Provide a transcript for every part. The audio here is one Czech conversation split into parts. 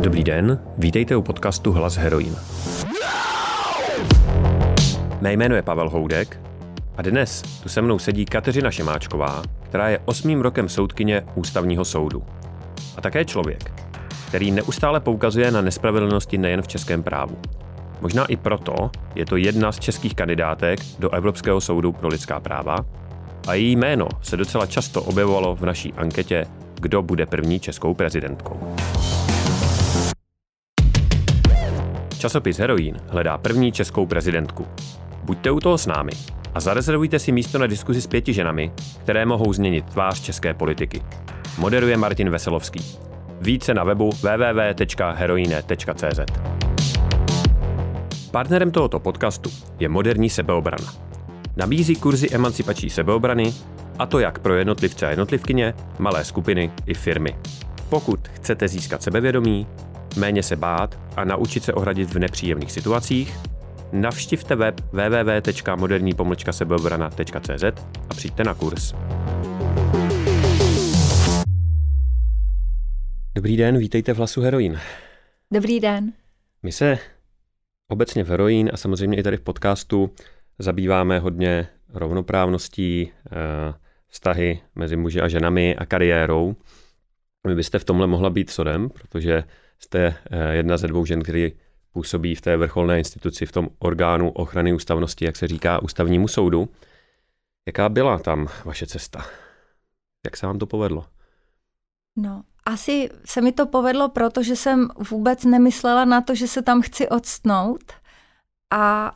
Dobrý den, vítejte u podcastu Hlas Heroin. Mé jméno je Pavel Houdek a dnes tu se mnou sedí Kateřina Šemáčková, která je osmým rokem soudkyně Ústavního soudu. A také člověk, který neustále poukazuje na nespravedlnosti nejen v českém právu. Možná i proto je to jedna z českých kandidátek do Evropského soudu pro lidská práva a její jméno se docela často objevovalo v naší anketě Kdo bude první českou prezidentkou. Časopis Heroin hledá první českou prezidentku. Buďte u toho s námi a zarezervujte si místo na diskuzi s pěti ženami, které mohou změnit tvář české politiky. Moderuje Martin Veselovský. Více na webu www.heroine.cz. Partnerem tohoto podcastu je moderní sebeobrana. Nabízí kurzy emancipační sebeobrany, a to jak pro jednotlivce a jednotlivkyně, malé skupiny i firmy. Pokud chcete získat sebevědomí, méně se bát a naučit se ohradit v nepříjemných situacích, navštivte web wwwmoderní sebeobrana.cz a přijďte na kurz. Dobrý den, vítejte v Hlasu Heroin. Dobrý den. My se obecně v Heroin a samozřejmě i tady v podcastu zabýváme hodně rovnoprávností, eh, vztahy mezi muži a ženami a kariérou. Vy byste v tomhle mohla být sodem, protože jste eh, jedna ze dvou žen, který působí v té vrcholné instituci, v tom orgánu ochrany ústavnosti, jak se říká, ústavnímu soudu. Jaká byla tam vaše cesta? Jak se vám to povedlo? No, asi se mi to povedlo, protože jsem vůbec nemyslela na to, že se tam chci odstnout. A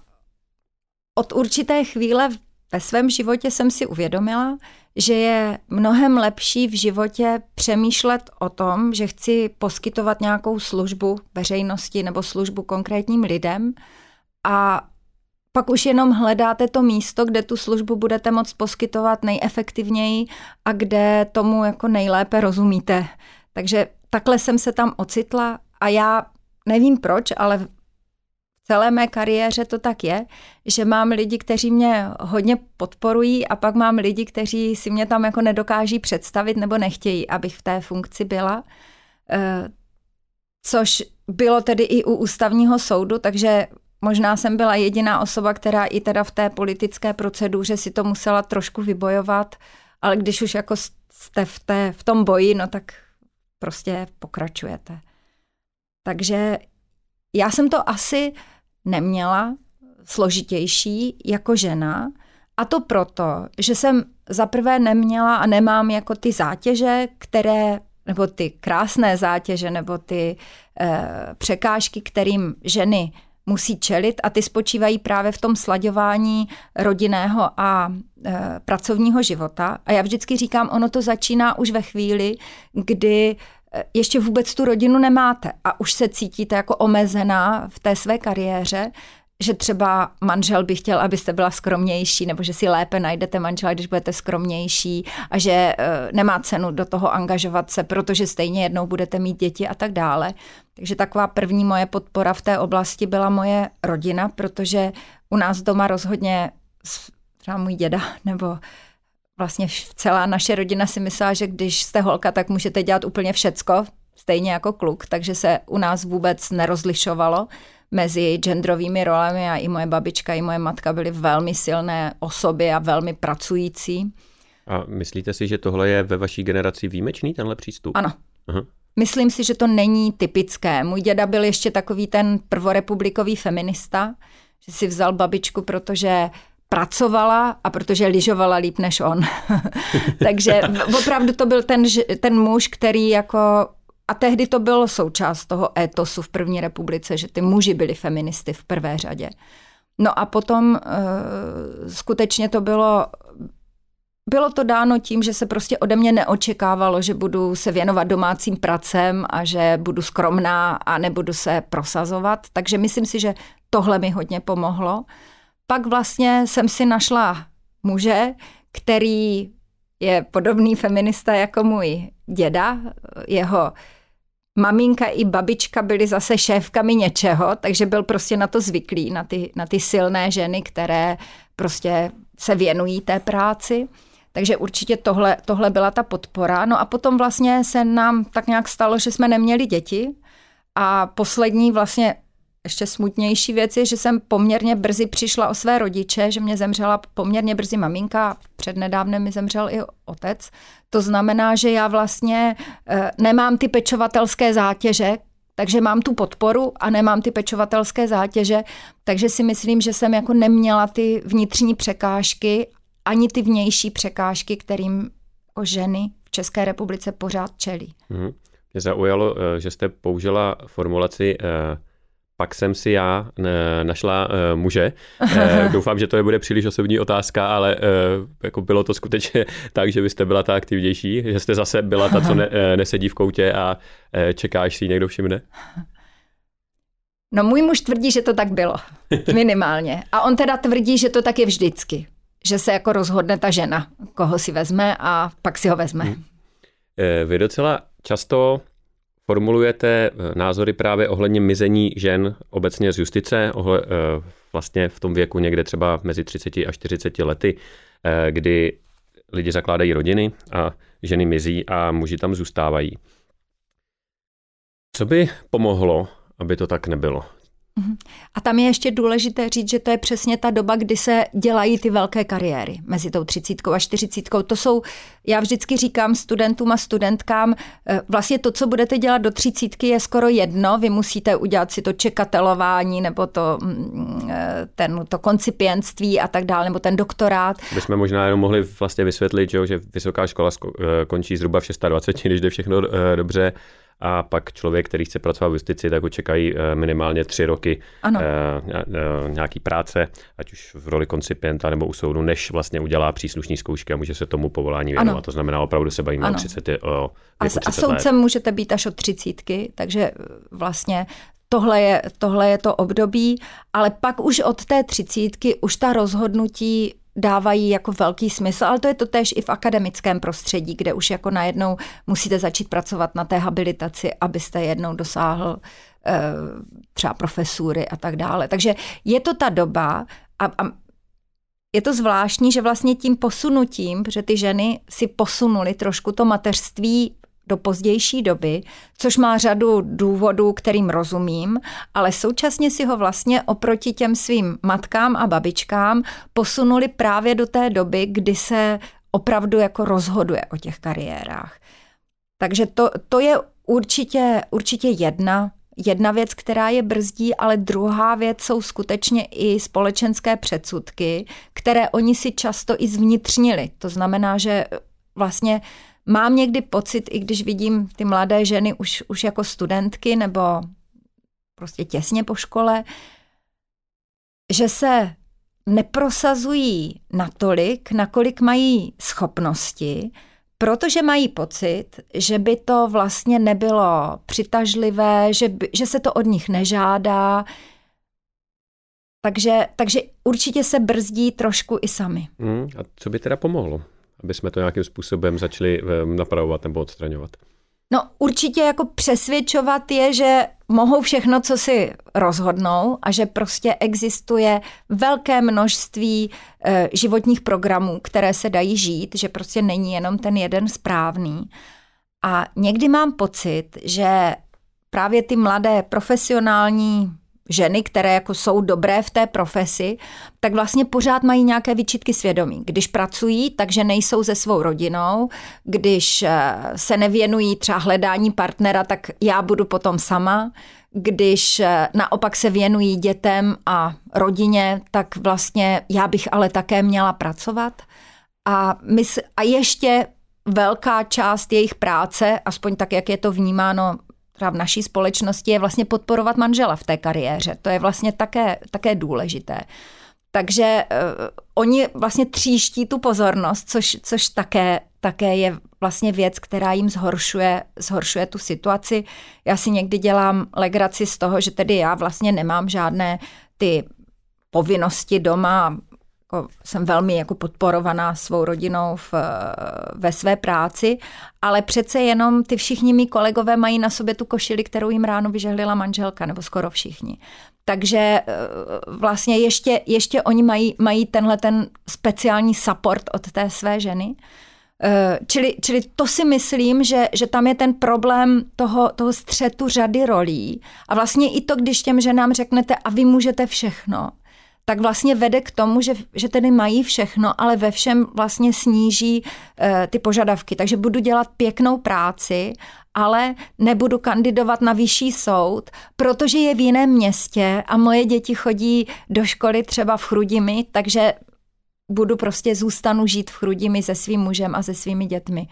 od určité chvíle ve svém životě jsem si uvědomila, že je mnohem lepší v životě přemýšlet o tom, že chci poskytovat nějakou službu veřejnosti nebo službu konkrétním lidem a pak už jenom hledáte to místo, kde tu službu budete moct poskytovat nejefektivněji a kde tomu jako nejlépe rozumíte. Takže takhle jsem se tam ocitla a já nevím proč, ale celé mé kariéře to tak je, že mám lidi, kteří mě hodně podporují a pak mám lidi, kteří si mě tam jako nedokáží představit nebo nechtějí, abych v té funkci byla. Eh, což bylo tedy i u ústavního soudu, takže možná jsem byla jediná osoba, která i teda v té politické proceduře si to musela trošku vybojovat, ale když už jako jste v, té, v tom boji, no tak prostě pokračujete. Takže já jsem to asi neměla složitější jako žena. A to proto, že jsem zaprvé neměla a nemám jako ty zátěže, které, nebo ty krásné zátěže, nebo ty e, překážky, kterým ženy musí čelit a ty spočívají právě v tom slaďování rodinného a e, pracovního života. A já vždycky říkám, ono to začíná už ve chvíli, kdy ještě vůbec tu rodinu nemáte a už se cítíte jako omezená v té své kariéře, že třeba manžel by chtěl, abyste byla skromnější, nebo že si lépe najdete manžela, když budete skromnější a že e, nemá cenu do toho angažovat se, protože stejně jednou budete mít děti a tak dále. Takže taková první moje podpora v té oblasti byla moje rodina, protože u nás doma rozhodně třeba můj děda nebo vlastně celá naše rodina si myslela, že když jste holka, tak můžete dělat úplně všecko, stejně jako kluk, takže se u nás vůbec nerozlišovalo mezi genderovými rolemi a i moje babička, i moje matka byly velmi silné osoby a velmi pracující. A myslíte si, že tohle je ve vaší generaci výjimečný, tenhle přístup? Ano. Aha. Myslím si, že to není typické. Můj děda byl ještě takový ten prvorepublikový feminista, že si vzal babičku, protože pracovala a protože lyžovala líp než on. Takže opravdu to byl ten, ten muž, který jako a tehdy to bylo součást toho étosu v první republice, že ty muži byli feministy v prvé řadě. No a potom uh, skutečně to bylo bylo to dáno tím, že se prostě ode mě neočekávalo, že budu se věnovat domácím pracem a že budu skromná a nebudu se prosazovat. Takže myslím si, že tohle mi hodně pomohlo pak vlastně jsem si našla muže, který je podobný feminista jako můj děda. Jeho maminka i babička byly zase šéfkami něčeho, takže byl prostě na to zvyklý, na ty, na ty silné ženy, které prostě se věnují té práci. Takže určitě tohle, tohle byla ta podpora. No a potom vlastně se nám tak nějak stalo, že jsme neměli děti. A poslední vlastně ještě smutnější věc je, že jsem poměrně brzy přišla o své rodiče, že mě zemřela poměrně brzy maminka, přednedávnem mi zemřel i otec. To znamená, že já vlastně eh, nemám ty pečovatelské zátěže, takže mám tu podporu a nemám ty pečovatelské zátěže, takže si myslím, že jsem jako neměla ty vnitřní překážky, ani ty vnější překážky, kterým jako ženy v České republice pořád čelí. Hmm. Mě zaujalo, eh, že jste použila formulaci eh, pak jsem si já našla uh, muže. Uh, doufám, že to nebude příliš osobní otázka, ale jako bylo to skutečně tak, že vy jste byla ta aktivnější, že jste zase byla ta, co ne, nesedí v koutě a čeká, až si někdo všimne? No můj muž tvrdí, že to tak bylo, minimálně. A on teda tvrdí, že to tak je vždycky. Že se jako rozhodne ta žena, koho si vezme a pak si ho vezme. Hmm. Vy docela často formulujete eh, názory právě ohledně mizení žen obecně z justice, ohle, eh, vlastně v tom věku někde třeba mezi 30 a 40 lety, eh, kdy lidi zakládají rodiny a ženy mizí a muži tam zůstávají. Co by pomohlo, aby to tak nebylo? Mhm. A tam je ještě důležité říct, že to je přesně ta doba, kdy se dělají ty velké kariéry mezi tou třicítkou a čtyřicítkou. To jsou, já vždycky říkám studentům a studentkám, eh, vlastně to, co budete dělat do třicítky, je skoro jedno. Vy musíte udělat si to čekatelování nebo to, mm, eh, ten, to koncipientství a tak dále, nebo ten doktorát. jsme možná jenom mohli vlastně vysvětlit, že vysoká škola eh, končí zhruba v 26, když jde všechno dobře a pak člověk, který chce pracovat v justici, tak ho čekají eh, minimálně tři roky ano. Eh, eh, nějaký práce, ať už v roli koncipienta nebo u soudu, než vlastně udělá příslušní zkoušky a může se tomu povolání věnovat. Ano. To znamená, opravdu se bavíme ano. o 30, o a, 30 a soudcem let. můžete být až od třicítky, takže vlastně tohle je, tohle je to období, ale pak už od té třicítky už ta rozhodnutí dávají jako velký smysl, ale to je to tež i v akademickém prostředí, kde už jako najednou musíte začít pracovat na té habilitaci, abyste jednou dosáhl eh, třeba profesury a tak dále. Takže je to ta doba a, a je to zvláštní, že vlastně tím posunutím, protože ty ženy si posunuly trošku to mateřství do pozdější doby, což má řadu důvodů, kterým rozumím, ale současně si ho vlastně oproti těm svým matkám a babičkám posunuli právě do té doby, kdy se opravdu jako rozhoduje o těch kariérách. Takže to, to je určitě, určitě jedna jedna věc, která je brzdí, ale druhá věc jsou skutečně i společenské předsudky, které oni si často i zvnitřnili. To znamená, že vlastně Mám někdy pocit, i když vidím ty mladé ženy už, už jako studentky nebo prostě těsně po škole, že se neprosazují natolik, nakolik mají schopnosti, protože mají pocit, že by to vlastně nebylo přitažlivé, že, by, že se to od nich nežádá. Takže, takže určitě se brzdí trošku i sami. Hmm, a co by teda pomohlo? Aby jsme to nějakým způsobem začali eh, napravovat nebo odstraňovat? No určitě jako přesvědčovat je, že mohou všechno, co si rozhodnou a že prostě existuje velké množství e, životních programů, které se dají žít, že prostě není jenom ten jeden správný. A někdy mám pocit, že právě ty mladé profesionální ženy, které jako jsou dobré v té profesi, tak vlastně pořád mají nějaké vyčitky svědomí. Když pracují, takže nejsou se svou rodinou, když eh, se nevěnují třeba hledání partnera, tak já budu potom sama. Když eh, naopak se věnují dětem a rodině, tak vlastně já bych ale také měla pracovat. A, mysl- a ještě velká část jejich práce, aspoň tak, jak je to vnímáno třeba v naší společnosti, je vlastně podporovat manžela v té kariéře. To je vlastně také, také důležité. Takže uh, oni vlastně tříští tu pozornost, což, což také, také je vlastně věc, která jim zhoršuje, zhoršuje tu situaci. Já si někdy dělám legraci z toho, že tedy já vlastně nemám žádné ty povinnosti doma, jako, jsem velmi jako podporovaná svou rodinou v, ve své práci, ale přece jenom ty všichni mý kolegové mají na sobě tu košili, kterou jim ráno vyžehlila manželka, nebo skoro všichni. Takže eh, vlastně ještě, ještě oni mají, mají tenhle ten speciální support od té své ženy. Eh, čili, čili to si myslím, že, že tam je ten problém toho, toho střetu řady rolí. A vlastně i to, když těm ženám řeknete, a vy můžete všechno, tak vlastně vede k tomu, že, že tedy mají všechno, ale ve všem vlastně sníží e, ty požadavky. Takže budu dělat pěknou práci, ale nebudu kandidovat na vyšší soud, protože je v jiném městě a moje děti chodí do školy třeba v Chrudimi, takže budu prostě zůstanu žít v Chrudimi se svým mužem a se svými dětmi.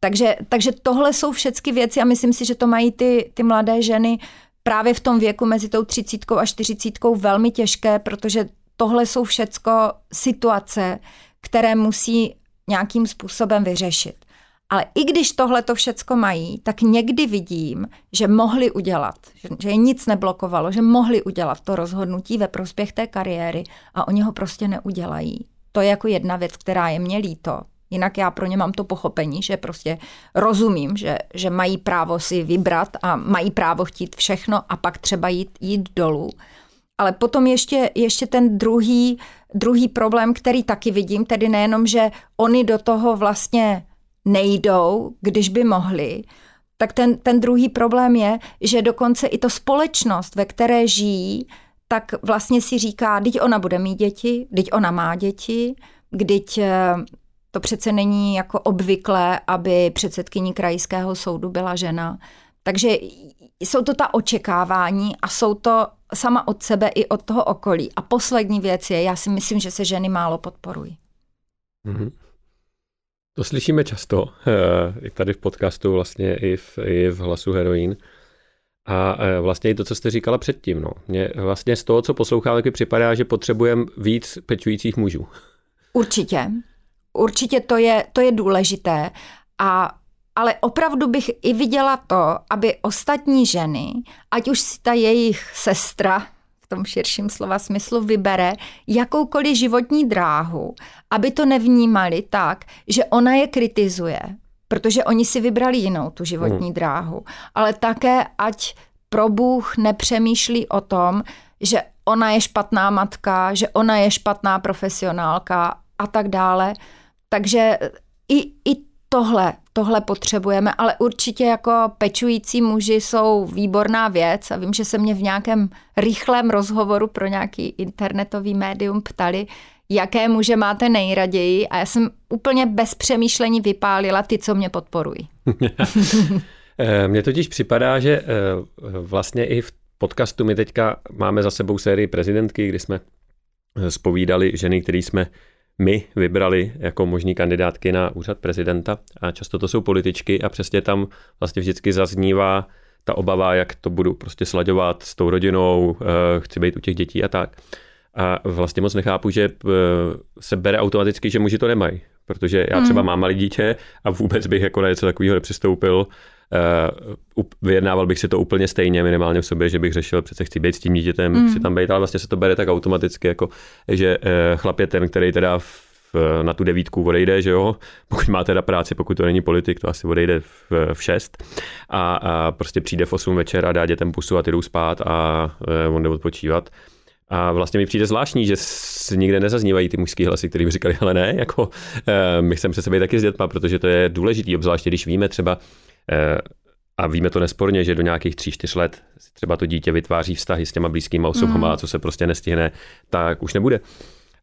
Takže, takže tohle jsou všechny věci a myslím si, že to mají ty, ty mladé ženy právě v tom věku mezi tou třicítkou a čtyřicítkou velmi těžké, protože tohle jsou všecko situace, které musí nějakým způsobem vyřešit. Ale i když tohle to všecko mají, tak někdy vidím, že mohli udělat, že je nic neblokovalo, že mohli udělat to rozhodnutí ve prospěch té kariéry a oni ho prostě neudělají. To je jako jedna věc, která je mě líto. Jinak já pro ně mám to pochopení, že prostě rozumím, že, že mají právo si vybrat a mají právo chtít všechno a pak třeba jít, jít dolů. Ale potom ještě, ještě ten druhý, druhý problém, který taky vidím, tedy nejenom, že oni do toho vlastně nejdou, když by mohli, tak ten, ten druhý problém je, že dokonce i to společnost, ve které žijí, tak vlastně si říká, teď ona bude mít děti, teď ona má děti, když to přece není jako obvyklé, aby předsedkyní krajského soudu byla žena. Takže jsou to ta očekávání a jsou to sama od sebe i od toho okolí. A poslední věc je, já si myslím, že se ženy málo podporují. Mm-hmm. To slyšíme často, eh, i tady v podcastu, vlastně i v, i v hlasu heroin. A eh, vlastně i to, co jste říkala předtím. No. Mně vlastně z toho, co poslouchám, taky připadá, že potřebujeme víc pečujících mužů. Určitě. Určitě to je, to je důležité. A ale opravdu bych i viděla to, aby ostatní ženy, ať už si ta jejich sestra v tom širším slova smyslu vybere jakoukoliv životní dráhu, aby to nevnímali tak, že ona je kritizuje, protože oni si vybrali jinou tu životní mm. dráhu, ale také ať pro Bůh nepřemýšlí o tom, že ona je špatná matka, že ona je špatná profesionálka a tak dále. Takže i, i tohle tohle potřebujeme, ale určitě jako pečující muži jsou výborná věc a vím, že se mě v nějakém rychlém rozhovoru pro nějaký internetový médium ptali, jaké muže máte nejraději a já jsem úplně bez přemýšlení vypálila ty, co mě podporují. Eh, mně totiž připadá, že eh, vlastně i v podcastu my teďka máme za sebou sérii prezidentky, kdy jsme spovídali ženy, které jsme my vybrali jako možný kandidátky na úřad prezidenta a často to jsou političky a přesně tam vlastně vždycky zaznívá ta obava, jak to budu prostě slaďovat s tou rodinou, eh, chci být u těch dětí a tak. A vlastně moc nechápu, že eh, se bere automaticky, že muži to nemají. Protože já třeba hmm. mám malé dítě a vůbec bych jako na něco takového nepřistoupil. Uh, vyjednával bych si to úplně stejně, minimálně v sobě, že bych řešil, přece chci být s tím dítětem, mm. chci tam být, ale vlastně se to bere tak automaticky, jako že uh, chlap je ten, který teda v, na tu devítku odejde, že jo, pokud má teda práci, pokud to není politik, to asi odejde v, v šest a, a prostě přijde v 8 večer a dá dětem pusu a ty jdou spát a uh, on jde odpočívat. A vlastně mi přijde zvláštní, že nikde nezaznívají ty mužské hlasy, kterým říkali, ale ne, jako my chceme přece být taky s dětma, protože to je důležité, obzvláště když víme třeba, Eh, a víme to nesporně, že do nějakých tří, čtyř let třeba to dítě vytváří vztahy s těma blízkými osobama, mm. co se prostě nestihne, tak už nebude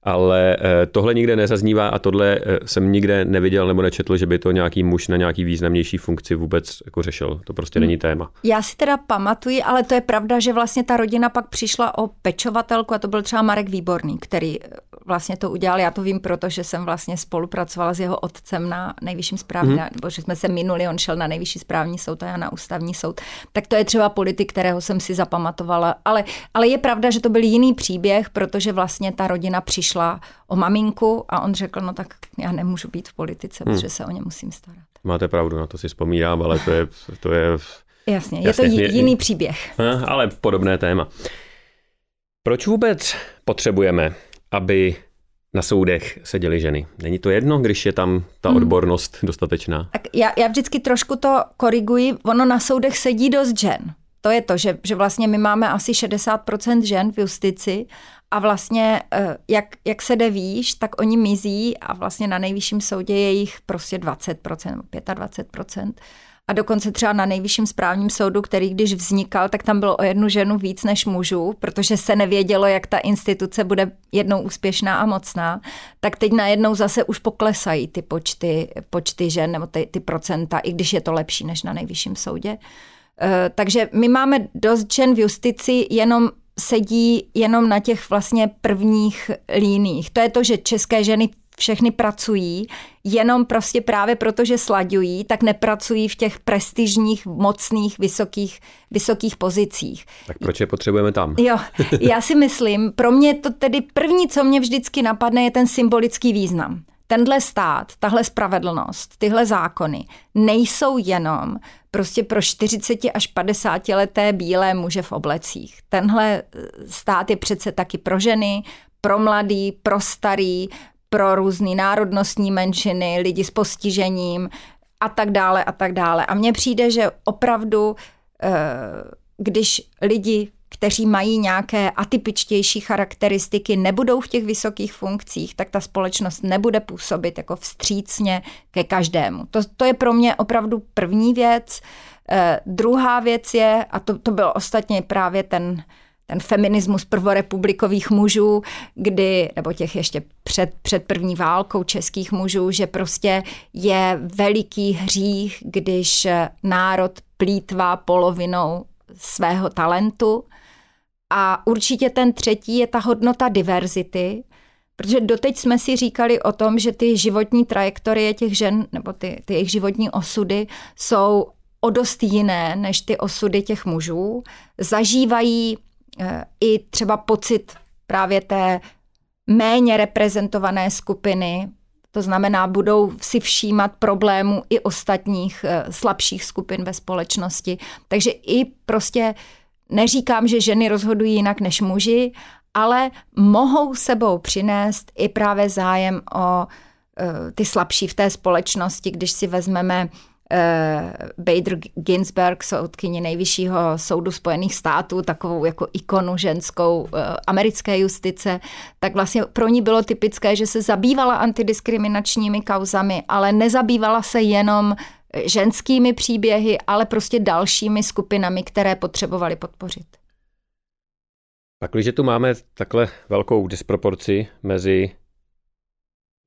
ale eh, tohle nikde nezaznívá a tohle eh, jsem nikde neviděl nebo nečetl, že by to nějaký muž na nějaký významnější funkci vůbec jako řešil. To prostě není téma. Já si teda pamatuji, ale to je pravda, že vlastně ta rodina pak přišla o pečovatelku a to byl třeba Marek Výborný, který eh, vlastně to udělal. Já to vím, protože jsem vlastně spolupracovala s jeho otcem na nejvyšším správní, hmm. nebo že jsme se minuli, on šel na nejvyšší správní soud a já na ústavní soud. Tak to je třeba politik, kterého jsem si zapamatovala. Ale, ale je pravda, že to byl jiný příběh, protože vlastně ta rodina přišla o maminku a on řekl, no tak já nemůžu být v politice, hmm. protože se o ně musím starat. Máte pravdu, na to si vzpomínám, ale to je... To je jasně, je jasně, to jiný příběh. Ale podobné téma. Proč vůbec potřebujeme, aby na soudech seděly ženy. Není to jedno, když je tam ta hmm. odbornost dostatečná? Tak já, já vždycky trošku to koriguji. Ono na soudech sedí dost žen. To je to, že, že vlastně my máme asi 60% žen v justici a vlastně, eh, jak, jak se jde výš, tak oni mizí a vlastně na nejvyšším soudě je jich prostě 20%, 25%. A dokonce třeba na nejvyšším správním soudu, který když vznikal, tak tam bylo o jednu ženu víc než mužů, protože se nevědělo, jak ta instituce bude jednou úspěšná a mocná. Tak teď najednou zase už poklesají ty počty, počty žen nebo ty, ty procenta, i když je to lepší než na nejvyšším soudě. Eh, takže my máme dost žen v justici, jenom sedí jenom na těch vlastně prvních líních. To je to, že české ženy všechny pracují, jenom prostě právě proto, že slaďují, tak nepracují v těch prestižních, mocných, vysokých, vysokých pozicích. Tak proč je potřebujeme tam? Jo, já si myslím, pro mě to tedy první, co mě vždycky napadne, je ten symbolický význam. Tenhle stát, tahle spravedlnost, tyhle zákony nejsou jenom prostě pro 40 až 50 leté bílé muže v oblecích. Tenhle stát je přece taky pro ženy, pro mladý, pro starý, pro různé národnostní menšiny, lidi s postižením a tak dále a tak dále. A mně přijde, že opravdu, eh, když lidi kteří mají nějaké atypičtější charakteristiky, nebudou v těch vysokých funkcích, tak ta společnost nebude působit jako vstřícně ke každému. To, to je pro mě opravdu první věc. Eh, druhá věc je, a to, to byl ostatně právě ten, ten feminismus prvorepublikových mužů, kdy, nebo těch ještě před, před první válkou českých mužů, že prostě je veliký hřích, když národ plítvá polovinou svého talentu. A určitě ten třetí je ta hodnota diverzity, protože doteď jsme si říkali o tom, že ty životní trajektorie těch žen, nebo ty, ty jejich životní osudy jsou o dost jiné než ty osudy těch mužů. Zažívají i třeba pocit právě té méně reprezentované skupiny, to znamená, budou si všímat problémů i ostatních eh, slabších skupin ve společnosti. Takže i prostě neříkám, že ženy rozhodují jinak než muži, ale mohou sebou přinést i právě zájem o eh, ty slabší v té společnosti, když si vezmeme uh, Bader Ginsburg, soudkyně nejvyššího soudu Spojených států, takovou jako ikonu ženskou uh, americké justice, tak vlastně pro ní bylo typické, že se zabývala antidiskriminačními kauzami, ale nezabývala se jenom ženskými příběhy, ale prostě dalšími skupinami, které potřebovali podpořit. Pak, když tu máme takhle velkou disproporci mezi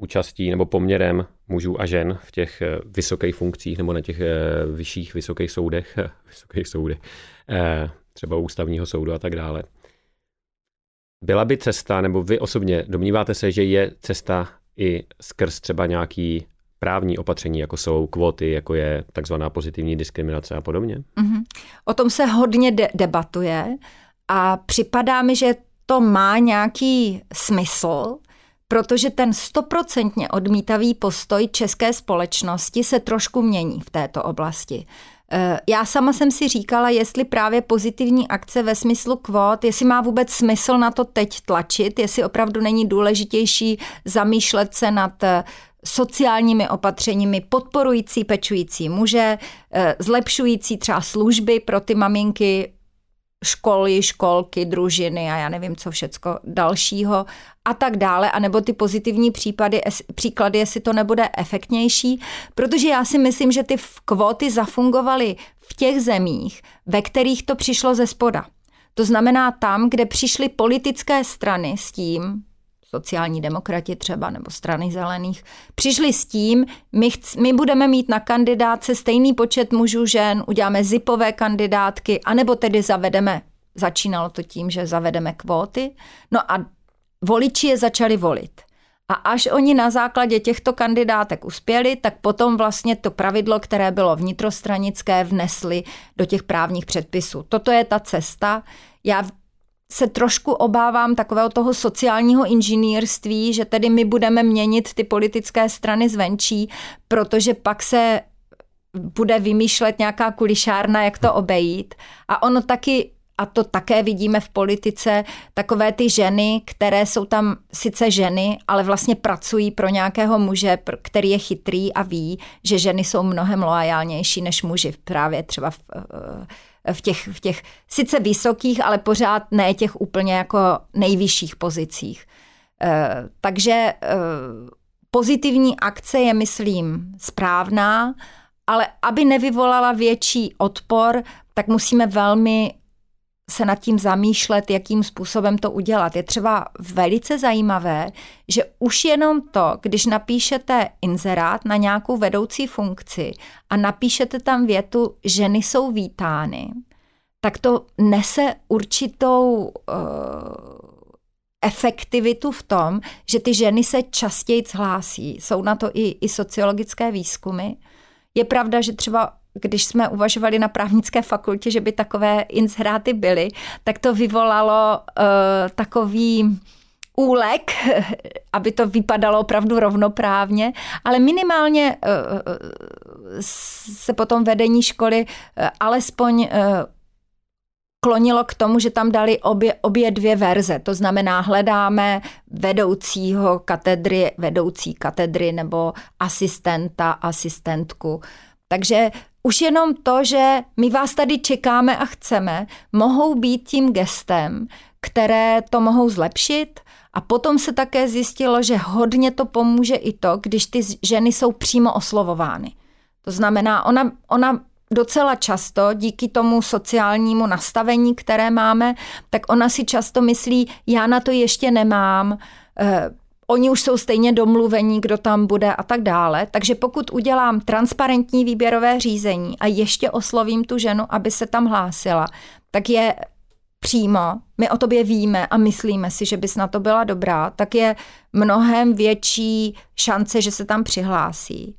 účastí nebo poměrem mužů a žen v těch eh, vysokých funkcích nebo na těch eh, vyšších vysokých soudech, vysokých soudech, eh, třeba ústavního soudu a tak dále. Byla by cesta, nebo vy osobně domníváte se, že je cesta i skrz třeba nějaký právní opatření, jako jsou kvóty, jako je takzvaná pozitivní diskriminace a podobně? Mm-hmm. O tom se hodně de- debatuje a připadá mi, že to má nějaký smysl, protože ten stoprocentně odmítavý postoj české společnosti se trošku mění v této oblasti. Eh, já sama jsem si říkala, jestli právě pozitivní akce ve smyslu kvót, jestli má vůbec smysl na to teď tlačit, jestli opravdu není důležitější zamýšlet se nad eh, sociálními opatřeními podporující pečující muže, eh, zlepšující třeba služby pro ty maminky školy, školky, družiny a já nevím, co všecko dalšího a tak dále, anebo ty pozitivní případy, příklady, jestli to nebude efektnější, protože já si myslím, že ty kvóty zafungovaly v těch zemích, ve kterých to přišlo ze spoda. To znamená tam, kde přišly politické strany s tím, sociální demokrati třeba, nebo strany zelených, přišli s tím, my, chc, my budeme mít na kandidátce stejný počet mužů, žen, uděláme zipové kandidátky, anebo tedy zavedeme, začínalo to tím, že zavedeme kvóty, no a voliči je začali volit. A až oni na základě těchto kandidátek uspěli, tak potom vlastně to pravidlo, které bylo vnitrostranické, vnesli do těch právních předpisů. Toto je ta cesta. Já se trošku obávám takového toho sociálního inženýrství, že tedy my budeme měnit ty politické strany zvenčí, protože pak se bude vymýšlet nějaká kulišárna, jak to obejít. A ono taky a to také vidíme v politice, takové ty ženy, které jsou tam sice ženy, ale vlastně pracují pro nějakého muže, který je chytrý a ví, že ženy jsou mnohem loajálnější než muži právě třeba v, eh, v těch, v těch sice vysokých, ale pořád ne těch úplně jako nejvyšších pozicích. Eh, takže eh, pozitivní akce je, myslím, správná, ale aby nevyvolala větší odpor, tak musíme velmi se nad tím zamýšlet, jakým způsobem to udělat. Je třeba velice zajímavé, že už jenom to, když napíšete inzerát na nějakou vedoucí funkci a napíšete tam větu ženy jsou vítány, tak to nese určitou uh, efektivitu v tom, že ty ženy se častěji hlásí. Jsou na to i, i sociologické výzkumy. Je pravda, že třeba když jsme uvažovali na právnické fakultě, že by takové inzeráty byly, tak to vyvolalo uh, takový úlek, aby to vypadalo opravdu rovnoprávně, ale minimálně uh, se potom vedení školy uh, alespoň klonilo k tomu, že tam dali obě, obě dvě verze. To znamená, hledáme vedoucího katedry, vedoucí katedry nebo asistenta, asistentku. Takže už jenom to, že my vás tady čekáme a chceme, mohou být tím gestem, které to mohou zlepšit. A potom se také zjistilo, že hodně to pomůže i to, když ty ženy jsou přímo oslovovány. To znamená, ona, ona docela často díky tomu sociálnímu nastavení, které máme, tak ona si často myslí, já na to ještě nemám, eh, Oni už jsou stejně domluvení, kdo tam bude a tak dále. Takže pokud udělám transparentní výběrové řízení a ještě oslovím tu ženu, aby se tam hlásila, tak je přímo, my o tobě víme a myslíme si, že bys na to byla dobrá, tak je mnohem větší šance, že se tam přihlásí.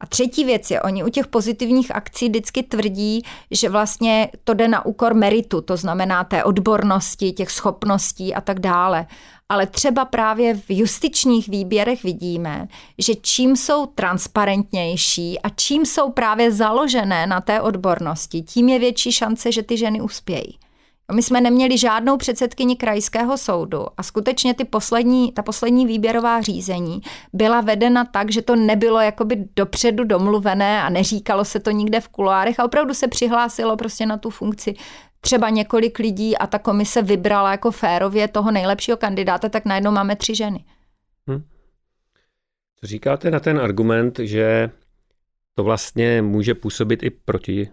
A třetí věc je, oni u těch pozitivních akcí vždycky tvrdí, že vlastně to jde na úkor meritu, to znamená té odbornosti, těch schopností a tak dále. Ale třeba právě v justičních výběrech vidíme, že čím jsou transparentnější a čím jsou právě založené na té odbornosti, tím je větší šance, že ty ženy uspějí. My jsme neměli žádnou předsedkyni krajského soudu a skutečně ty poslední, ta poslední výběrová řízení byla vedena tak, že to nebylo jakoby dopředu domluvené a neříkalo se to nikde v kuloárech a opravdu se přihlásilo prostě na tu funkci třeba několik lidí a ta komise vybrala jako férově toho nejlepšího kandidáta, tak najednou máme tři ženy. Hmm. Co říkáte na ten argument, že to vlastně může působit i proti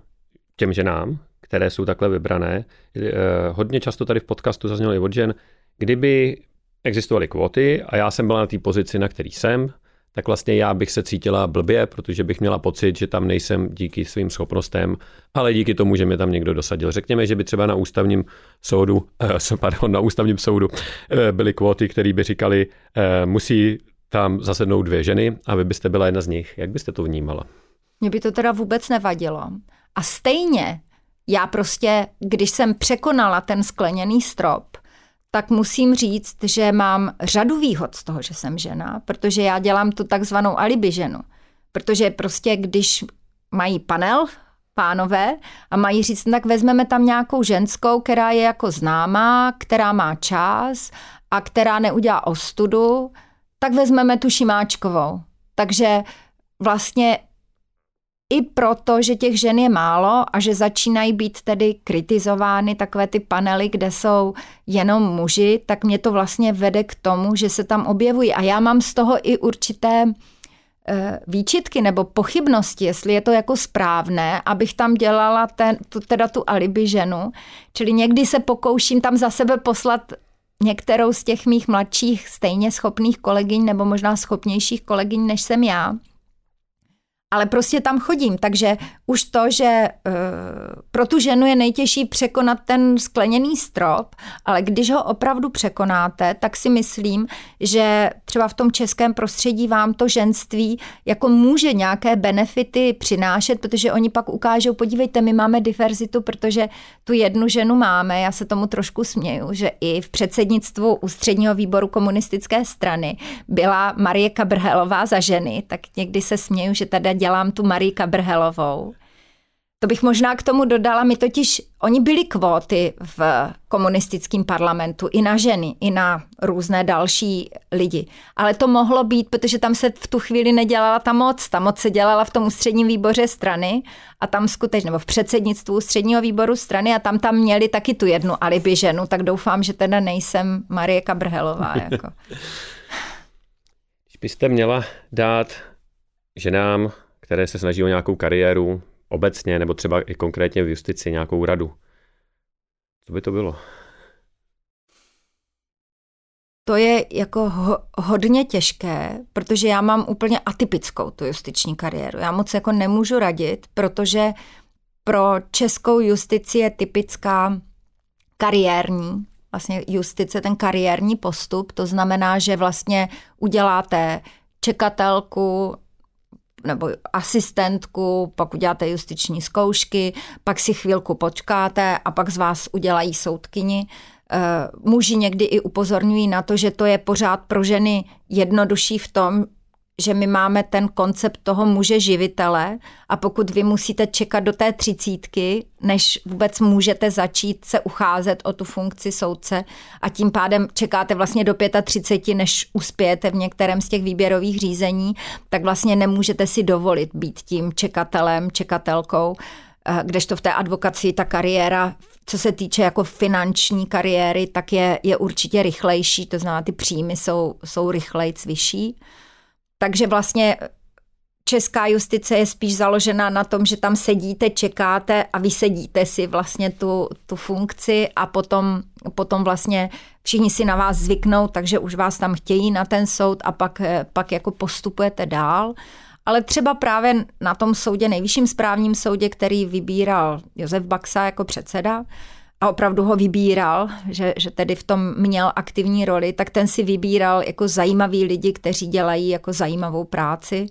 těm ženám, které jsou takhle vybrané. Eh, hodně často tady v podcastu zaznělo i od žen, kdyby existovaly kvóty a já jsem byla na té pozici, na který jsem, tak vlastně já bych se cítila blbě, protože bych měla pocit, že tam nejsem díky svým schopnostem, ale díky tomu, že mě tam někdo dosadil. Řekněme, že by třeba na ústavním soudu, eh, pardon, na ústavním soudu eh, byly kvóty, které by říkali, eh, musí tam zasednout dvě ženy a vy byste byla jedna z nich. Jak byste to vnímala? Mně by to teda vůbec nevadilo. A stejně já prostě, když jsem překonala ten skleněný strop, tak musím říct, že mám řadu výhod z toho, že jsem žena, protože já dělám tu takzvanou alibi ženu. Protože prostě, když mají panel, pánové, a mají říct, tak vezmeme tam nějakou ženskou, která je jako známá, která má čas a která neudělá ostudu, tak vezmeme tu Šimáčkovou. Takže vlastně i proto, že těch žen je málo a že začínají být tedy kritizovány takové ty panely, kde jsou jenom muži, tak mě to vlastně vede k tomu, že se tam objevují. A já mám z toho i určité eh, výčitky nebo pochybnosti, jestli je to jako správné, abych tam dělala ten, tu, teda tu alibi ženu. Čili někdy se pokouším tam za sebe poslat některou z těch mých mladších stejně schopných kolegyň nebo možná schopnějších kolegyň, než jsem já ale prostě tam chodím, takže už to, že uh, pro tu ženu je nejtěžší překonat ten skleněný strop, ale když ho opravdu překonáte, tak si myslím, že třeba v tom českém prostředí vám to ženství jako může nějaké benefity přinášet, protože oni pak ukážou, podívejte, my máme diverzitu, protože tu jednu ženu máme, já se tomu trošku směju, že i v předsednictvu ústředního výboru komunistické strany byla Marie Kabrhelová za ženy, tak někdy se směju, že tady dělám tu Marii Kabrhelovou. To bych možná k tomu dodala, my totiž, oni byli kvóty v komunistickém parlamentu i na ženy, i na různé další lidi. Ale to mohlo být, protože tam se v tu chvíli nedělala ta moc. Ta moc se dělala v tom ústředním výboře strany a tam skutečně, nebo v předsednictvu ústředního výboru strany a tam tam měli taky tu jednu alibi ženu, tak doufám, že teda nejsem Marie Kabrhelová. Jako. Když byste měla dát ženám, které se snaží o nějakou kariéru, obecně nebo třeba i konkrétně v justici nějakou radu. Co by to bylo? To je jako ho, hodně těžké, protože já mám úplně atypickou tu justiční kariéru. Já moc jako nemůžu radit, protože pro českou justici je typická kariérní, vlastně justice, ten kariérní postup, to znamená, že vlastně uděláte čekatelku nebo asistentku, pak uděláte justiční zkoušky, pak si chvilku počkáte a pak z vás udělají soudkyni. Eh, muži někdy i upozorňují na to, že to je pořád pro ženy jednodušší v tom, že my máme ten koncept toho muže živitele a pokud vy musíte čekat do té třicítky, než vůbec můžete začít se ucházet o tu funkci soudce a tím pádem čekáte vlastně do 35, než uspějete v některém z těch výběrových řízení, tak vlastně nemůžete si dovolit být tím čekatelem, čekatelkou, eh, kdežto v té advokaci ta kariéra, co se týče jako finanční kariéry, tak je, je určitě rychlejší, to znamená, ty příjmy jsou, jsou rychlejc vyšší. Takže vlastně česká justice je spíš založená na tom, že tam sedíte, čekáte a vysedíte si vlastně tu, tu funkci a potom, potom vlastně všichni si na vás zvyknou, takže už vás tam chtějí na ten soud a pak, pak jako postupujete dál. Ale třeba právě na tom soudě, nejvyšším správním soudě, který vybíral Josef Baxa jako předseda, a opravdu ho vybíral, že, že tedy v tom měl aktivní roli, tak ten si vybíral jako zajímavý lidi, kteří dělají jako zajímavou práci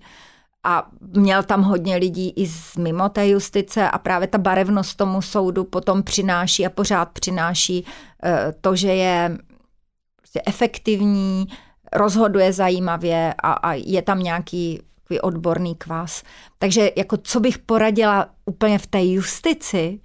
a měl tam hodně lidí i z mimo té justice a právě ta barevnost tomu soudu potom přináší a pořád přináší eh, to, že je prostě efektivní, rozhoduje zajímavě a, a je tam nějaký odborný kvás. Takže jako co bych poradila úplně v té justici,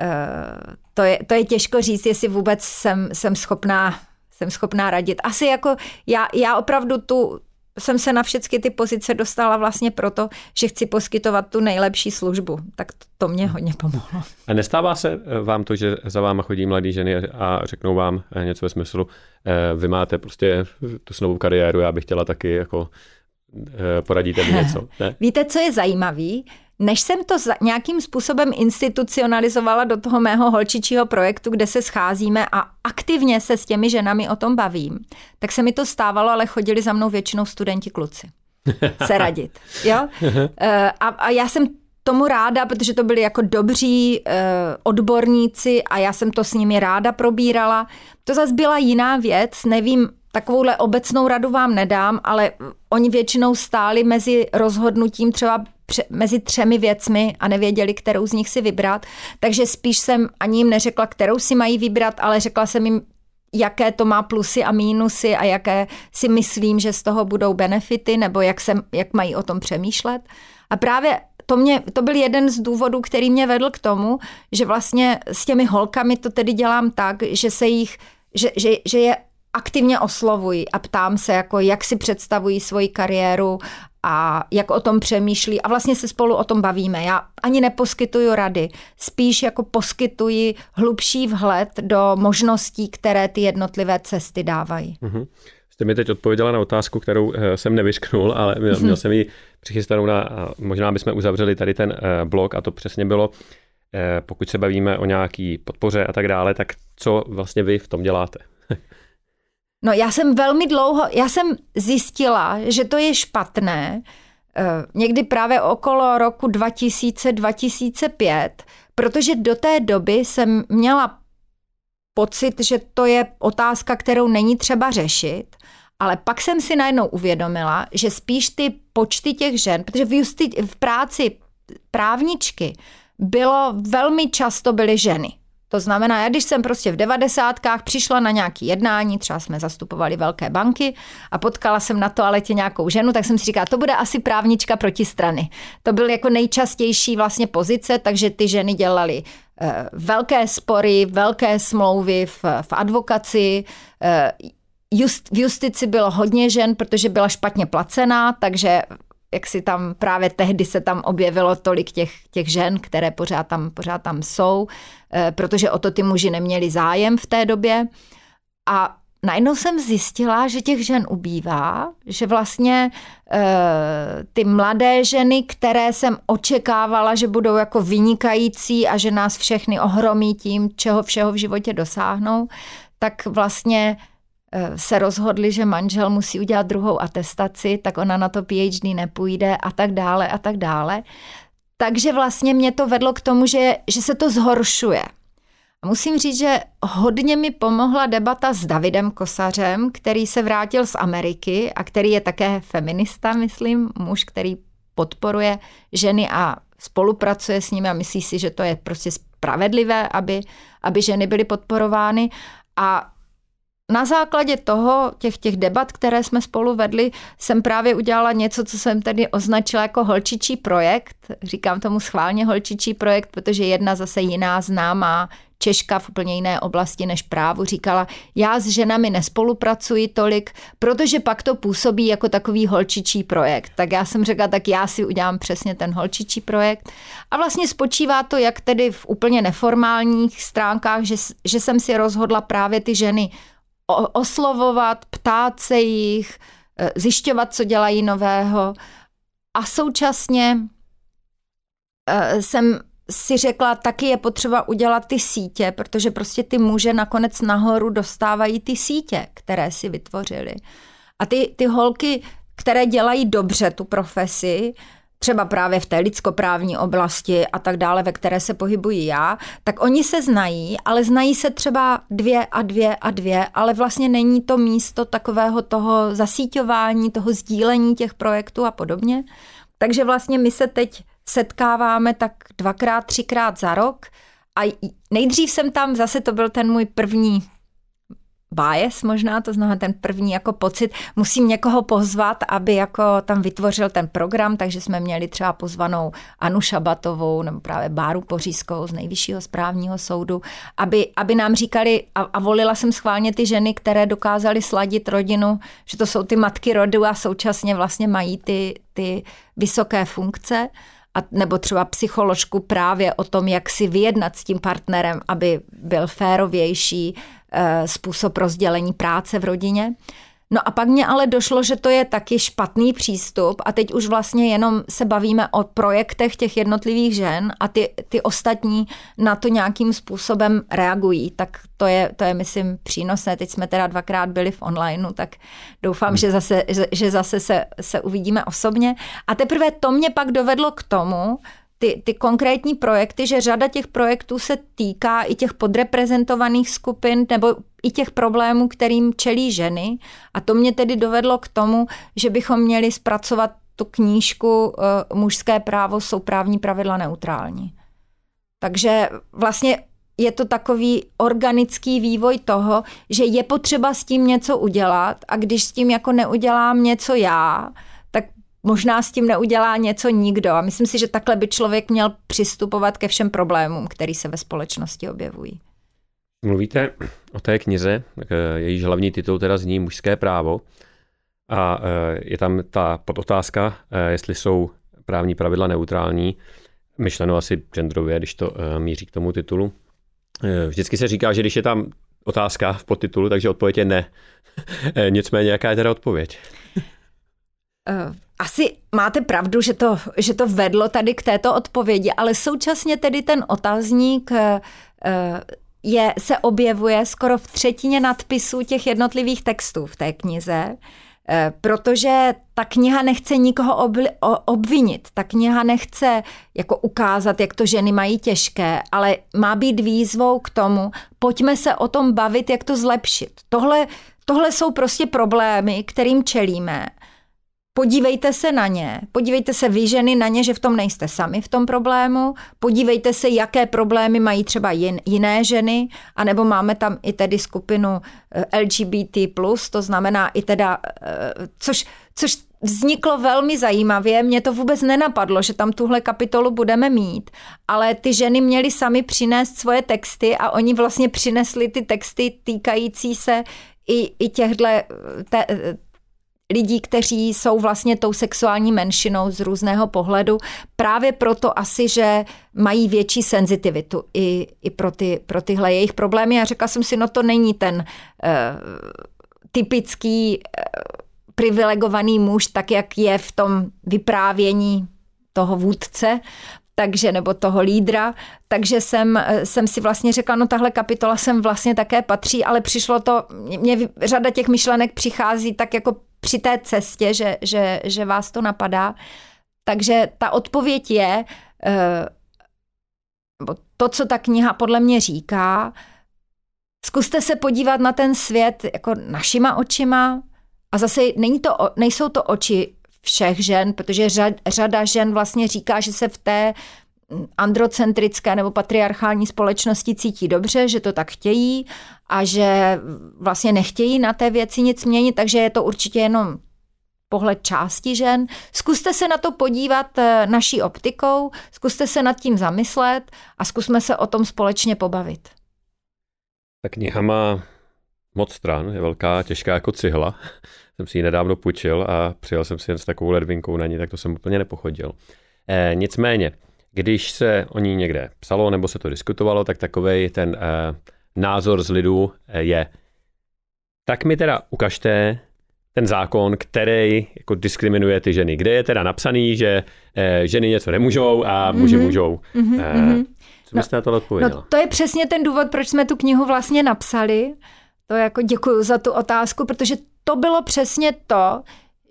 eh, to je, to je těžko říct, jestli vůbec jsem, jsem schopná jsem schopná radit. Asi jako já, já opravdu tu, jsem se na všechny ty pozice dostala vlastně proto, že chci poskytovat tu nejlepší službu. Tak to, to mě hodně pomohlo. A nestává se eh, vám to, že za váma chodí mladí ženy a řeknou vám eh, něco ve smyslu, eh, vy máte prostě tu snovou kariéru, já bych chtěla taky jako poradíte mi něco. Ne? Víte, co je zajímavý? Než jsem to nějakým způsobem institucionalizovala do toho mého holčičího projektu, kde se scházíme a aktivně se s těmi ženami o tom bavím, tak se mi to stávalo, ale chodili za mnou většinou studenti kluci se radit. Jo? Eh, a, a já jsem tomu ráda, protože to byli jako dobří uh, odborníci a já jsem to s nimi ráda probírala. To zase byla jiná věc, nevím, takovouhle obecnou radu vám nedám, ale oni většinou stáli mezi rozhodnutím třeba mezi třemi věcmi a nevěděli, kterou z nich si vybrat. Takže spíš jsem ani jim neřekla, kterou si mají vybrat, ale řekla jsem jim, jaké to má plusy a mínusy a jaké si myslím, že z toho budou benefity, nebo jak, jsem, jak mají o tom přemýšlet. A právě to, mě, to byl jeden z důvodů, který mě vedl k tomu, že vlastně s těmi holkami to tedy dělám tak, že se jich, že, že, že je aktivně oslovuji a ptám se, jako jak si představují svoji kariéru a jak o tom přemýšlí a vlastně se spolu o tom bavíme. Já ani neposkytuju rady, spíš jako poskytuji hlubší vhled do možností, které ty jednotlivé cesty dávají. Mm-hmm. Jste mi teď odpověděla na otázku, kterou eh, jsem nevyšknul, ale měl, měl jsem ji přichystanou na, možná bychom uzavřeli tady ten eh, blog a to přesně bylo, eh, pokud se bavíme o nějaký podpoře a tak dále, tak co vlastně vy v tom děláte? No já jsem velmi dlouho, já jsem zjistila, že to je špatné, eh, někdy právě okolo roku 2000-2005, protože do té doby jsem měla pocit, že to je otázka, kterou není třeba řešit, ale pak jsem si najednou uvědomila, že spíš ty počty těch žen, protože v, justi- v práci právničky bylo velmi často byly ženy To znamená, já když jsem prostě v devadesátkách přišla na nějaký jednání, třeba jsme zastupovali velké banky a potkala jsem na toaletě nějakou ženu, tak jsem si říkala, to bude asi právnička proti strany. To byl jako nejčastější vlastně pozice, takže ty ženy dělaly eh, velké spory, velké smlouvy v, v advokaci, eh, Just, v justici bylo hodně žen, protože byla špatně placená, takže jak si tam právě tehdy se tam objevilo tolik těch, těch žen, které pořád tam, pořád tam jsou, eh, protože o to ty muži neměli zájem v té době. A najednou jsem zjistila, že těch žen ubývá, že vlastně e, ty mladé ženy, které jsem očekávala, že budou jako vynikající a že nás všechny ohromí tím, čeho všeho v životě dosáhnou, tak vlastně Eh, se rozhodli, že manžel musí udělat druhou atestaci, tak ona na to PhD nepůjde a tak dále a tak dále. Takže vlastně mě to vedlo k tomu, že, že se to zhoršuje. A musím říct, že hodně mi pomohla debata s Davidem Kosařem, který se vrátil z Ameriky a který je také feminista, myslím, muž, který podporuje ženy a spolupracuje s nimi a myslí si, že to je prostě spravedlivé, aby, aby ženy byly podporovány. A na základě toho, těch, těch debat, které jsme spolu vedli, jsem právě udělala něco, co jsem tedy označila jako holčičí projekt. Říkám tomu schválně holčičí projekt, protože jedna zase jiná známá Češka v úplně jiné oblasti než právu říkala, já s ženami nespolupracuji tolik, protože pak to působí jako takový holčičí projekt. Tak já jsem řekla, tak já si udělám přesně ten holčičí projekt. A vlastně spočívá to jak tedy v úplně neformálních stránkách, že, že jsem si rozhodla právě ty ženy oslovovat, ptát se jich, eh, zjišťovat, co dělají nového. A současně eh, jsem si řekla, taky je potřeba udělat ty sítě, protože prostě ty muže nakonec nahoru dostávají ty sítě, které si vytvořili. A ty, ty holky, které dělají dobře tu profesi, třeba právě v té lidskoprávní oblasti a tak dále, ve které se pohybuji já, tak oni se znají, ale znají se třeba dvě a dvě a dvě, ale vlastně není to místo takového toho zasíťování, toho sdílení těch projektů a podobně. Takže vlastně my se teď setkáváme tak dvakrát, třikrát za rok a nejdřív jsem tam, zase to byl ten můj první bias možná, to znamená ten první jako pocit, musím někoho pozvat, aby jako tam vytvořil ten program, takže jsme měli třeba pozvanou Anu Šabatovou nebo právě Báru Pořízkou z nejvyššího správního soudu, aby, aby nám říkali, a, a volila jsem schválně ty ženy, které dokázaly sladit rodinu, že to jsou ty matky rodu a současně vlastně mají ty, ty vysoké funkce. A nebo třeba psycholožku právě o tom, jak si vyjednat s tím partnerem, aby byl férovější, způsob rozdělení práce v rodině. No a pak mě ale došlo, že to je taky špatný přístup a teď už vlastně jenom se bavíme o projektech těch jednotlivých žen a ty, ty ostatní na to nějakým způsobem reagují. Tak to je, to je, myslím, přínosné. Teď jsme teda dvakrát byli v onlineu, tak doufám, hmm. že zase, že, že zase se, se uvidíme osobně. A teprve to mě pak dovedlo k tomu, ty, ty konkrétní projekty, že řada těch projektů se týká i těch podreprezentovaných skupin nebo i těch problémů, kterým čelí ženy. A to mě tedy dovedlo k tomu, že bychom měli zpracovat tu knížku uh, Mužské právo jsou právní pravidla neutrální. Takže vlastně je to takový organický vývoj toho, že je potřeba s tím něco udělat a když s tím jako neudělám něco já, možná s tím neudělá něco nikdo. A myslím si, že takhle by člověk měl přistupovat ke všem problémům, které se ve společnosti objevují. Mluvíte o té knize, jejíž hlavní titul teda zní Mužské právo. A e, je tam ta podotázka, e, jestli jsou právní pravidla neutrální, myšleno asi genderově, když to míří k tomu titulu. Vždycky se říká, že když je tam otázka v podtitulu, takže odpověď je ne. Nicméně, jaká je teda odpověď? Asi máte pravdu, že to, že to vedlo tady k této odpovědi, ale současně tedy ten otazník eh, je, se objevuje skoro v třetině nadpisů těch jednotlivých textů v té knize, eh, protože ta kniha nechce nikoho obvinit, ta kniha nechce jako ukázat, jak to ženy mají těžké, ale má být výzvou k tomu, pojďme se o tom bavit, jak to zlepšit. Tohle, tohle jsou prostě problémy, kterým čelíme podívejte se na ně, podívejte se vy ženy na ně, že v tom nejste sami v tom problému, podívejte se, jaké problémy mají třeba jin, jiné ženy, anebo máme tam i tedy skupinu eh, LGBT+, to znamená i teda, eh, což, což vzniklo velmi zajímavě, mě to vůbec nenapadlo, že tam tuhle kapitolu budeme mít, ale ty ženy měly sami přinést svoje texty a oni vlastně přinesli ty texty týkající se i, i těchto te, lidí, kteří jsou vlastně tou sexuální menšinou z různého pohledu, právě proto asi, že mají větší senzitivitu i, i pro, ty, pro tyhle jejich problémy. A řekla jsem si, no to není ten uh, typický uh, privilegovaný muž, tak jak je v tom vyprávění toho vůdce, takže nebo toho lídra, takže jsem, jsem si vlastně řekla, no tahle kapitola sem vlastně také patří, ale přišlo to, mě řada těch myšlenek přichází tak jako při té cestě, že, že, že vás to napadá. Takže ta odpověď je, eh, to, co ta kniha podle mě říká, zkuste se podívat na ten svět jako našima očima a zase není to, nejsou to oči všech žen, protože řada žen vlastně říká, že se v té androcentrické nebo patriarchální společnosti cítí dobře, že to tak chtějí a že vlastně nechtějí na té věci nic měnit, takže je to určitě jenom pohled části žen. Zkuste se na to podívat eh, naší optikou, zkuste se nad tím zamyslet a zkusme se o tom společně pobavit. Ta kniha má moc stran, je velká, těžká jako cihla. Jsem si ji nedávno půjčil a přijel jsem si jen s takovou ledvinkou na ní, tak to jsem úplně nepochodil. E, nicméně, když se o ní někde psalo nebo se to diskutovalo, tak takový ten e, názor z lidu e, je, tak mi teda ukažte ten zákon, který jako diskriminuje ty ženy. Kde je teda napsaný, že e, ženy něco nemůžou a muži mm-hmm. můžou. Mm-hmm. E, co byste no, na to odpověděla? No, to je přesně ten důvod, proč jsme tu knihu vlastně napsali. To jako děkuji za tu otázku, protože to bylo přesně to,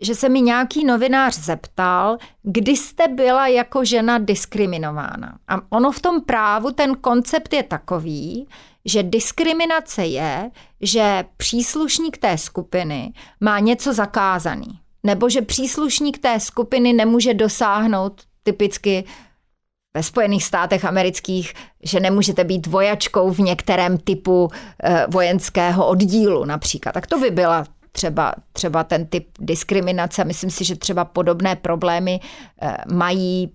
že se mi nějaký novinář zeptal, kdy jste byla jako žena diskriminována. A ono v tom právu, ten koncept je takový, že diskriminace je, že příslušník té skupiny má něco zakázaný. Nebo že příslušník té skupiny nemůže dosáhnout typicky ve Spojených státech amerických, že nemůžete být vojačkou v některém typu eh, vojenského oddílu například. Tak to by byla třeba, třeba ten typ diskriminace. Myslím si, že třeba podobné problémy eh, mají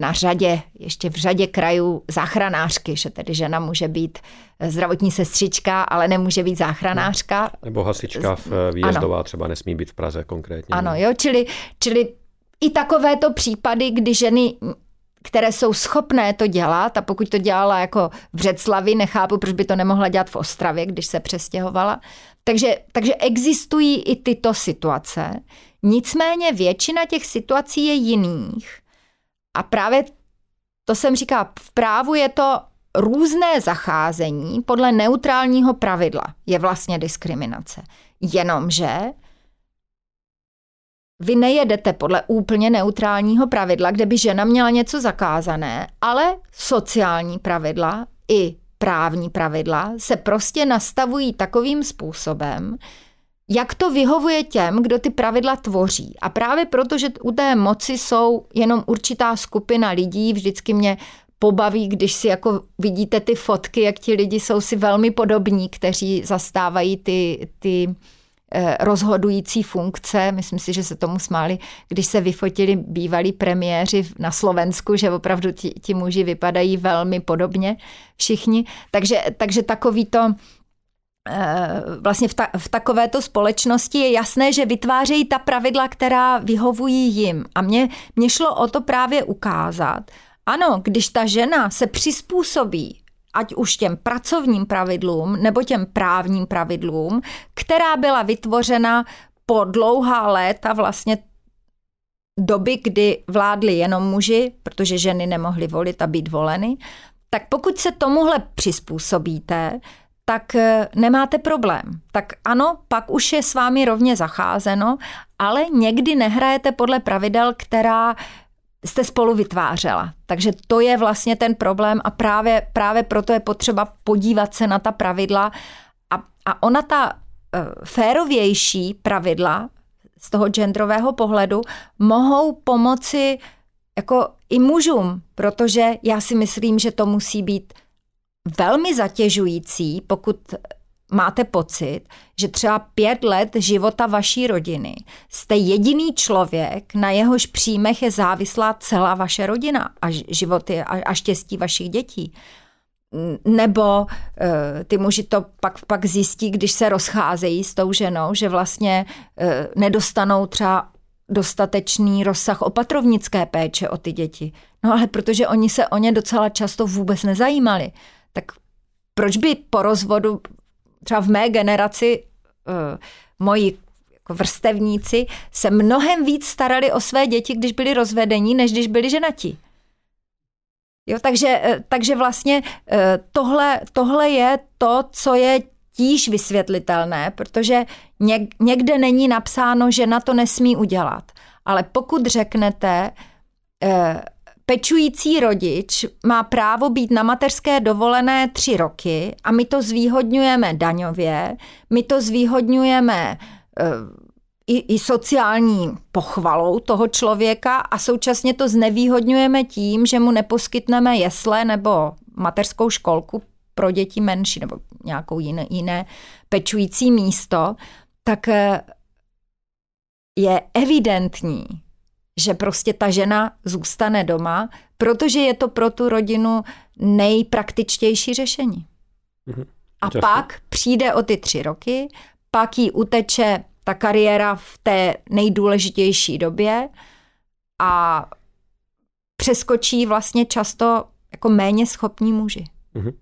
na řadě, ještě v řadě krajů záchranářky, že tedy žena může být eh, zdravotní sestřička, ale nemůže být záchranářka. Nebo hasička v eh, výjezdová ano. třeba nesmí být v Praze konkrétně. Ano, jo, čili, čili i takovéto případy, kdy ženy které jsou schopné to dělat a pokud to dělala jako v Břeclavi, nechápu, proč by to nemohla dělat v Ostravě, když se přestěhovala. Takže, takže existují i tyto situace. Nicméně většina těch situací je jiných. A právě to jsem říká, v právu je to různé zacházení podle neutrálního pravidla je vlastně diskriminace. Jenomže vy nejedete podle úplně neutrálního pravidla, kde by žena měla něco zakázané, ale sociální pravidla i právní pravidla se prostě nastavují takovým způsobem, jak to vyhovuje těm, kdo ty pravidla tvoří. A právě proto, že u té moci jsou jenom určitá skupina lidí, vždycky mě pobaví, když si jako vidíte ty fotky, jak ti lidi jsou si velmi podobní, kteří zastávají ty, ty rozhodující funkce. Myslím si, že se tomu smáli, když se vyfotili bývalí premiéři na Slovensku, že opravdu ti, ti muži vypadají velmi podobně všichni. Takže, takže takový to eh, vlastně v, ta, v takovéto společnosti je jasné, že vytvářejí ta pravidla, která vyhovují jim. A mě, mě šlo o to právě ukázat, ano, když ta žena se přizpůsobí ať už těm pracovním pravidlům nebo těm právním pravidlům, která byla vytvořena po dlouhá léta vlastně doby, kdy vládli jenom muži, protože ženy nemohly volit a být voleny, tak pokud se tomuhle přizpůsobíte, tak eh, nemáte problém. Tak ano, pak už je s vámi rovně zacházeno, ale někdy nehrajete podle pravidel, která jste spolu vytvářela. Takže to je vlastně ten problém a právě, právě proto je potřeba podívat se na ta pravidla a, a ona ta uh, férovější pravidla z toho genderového pohledu mohou pomoci jako i mužům, protože já si myslím, že to musí být velmi zatěžující, pokud máte pocit, že třeba pět let života vaší rodiny jste jediný člověk, na jehož příjmech je závislá celá vaše rodina a životy a, štěstí vašich dětí. Nebo uh, ty muži to pak, pak zjistí, když se rozcházejí s tou ženou, že vlastně uh, nedostanou třeba dostatečný rozsah opatrovnické péče o ty děti. No ale protože oni se o ně docela často vůbec nezajímali, tak proč by po rozvodu třeba v mé generaci uh, moji jako vrstevníci se mnohem víc starali o své děti, když byli rozvedení, než když byli ženati. Jo, takže, eh, takže vlastně eh, tohle, tohle je to, co je tíž vysvětlitelné, protože někde není napsáno, že na to nesmí udělat. Ale pokud řeknete, Pečující rodič má právo být na mateřské dovolené tři roky a my to zvýhodňujeme daňově, my to zvýhodňujeme eh, i, i sociální pochvalou toho člověka a současně to znevýhodňujeme tím, že mu neposkytneme jesle nebo mateřskou školku pro děti menší nebo nějakou jiné, jiné pečující místo, tak eh, je evidentní, že prostě ta žena zůstane doma, protože je to pro tu rodinu nejpraktičtější řešení. Mm-hmm. A Často. pak přijde o ty tři roky, pak jí uteče ta kariéra v té nejdůležitější době a přeskočí vlastně často jako méně schopní muži. Mm-hmm.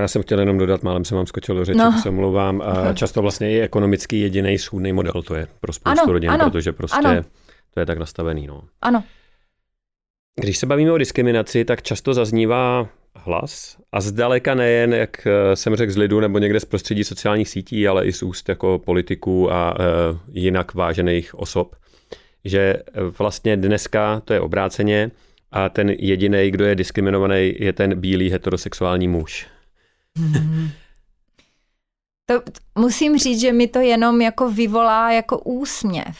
Já jsem chtěl jenom dodat, málem jsem vám skočil do řeči, no. se mluvám. Často vlastně i ekonomický jediný schůdný model to je pro spoustu ano, rodin, ano, protože prostě ano. To je tak nastavený, no. Ano. Když se bavíme o diskriminaci, tak často zaznívá hlas a zdaleka nejen, jak eh, jsem řekl, z lidu nebo někde z prostředí sociálních sítí, ale i z úst jako politiků a e, jinak vážených osob, že vlastně dneska to je obráceně a ten jediný, kdo je diskriminovaný, je ten bílý heterosexuální muž. Hmm. To musím říct, že mi to jenom jako vyvolá jako úsměv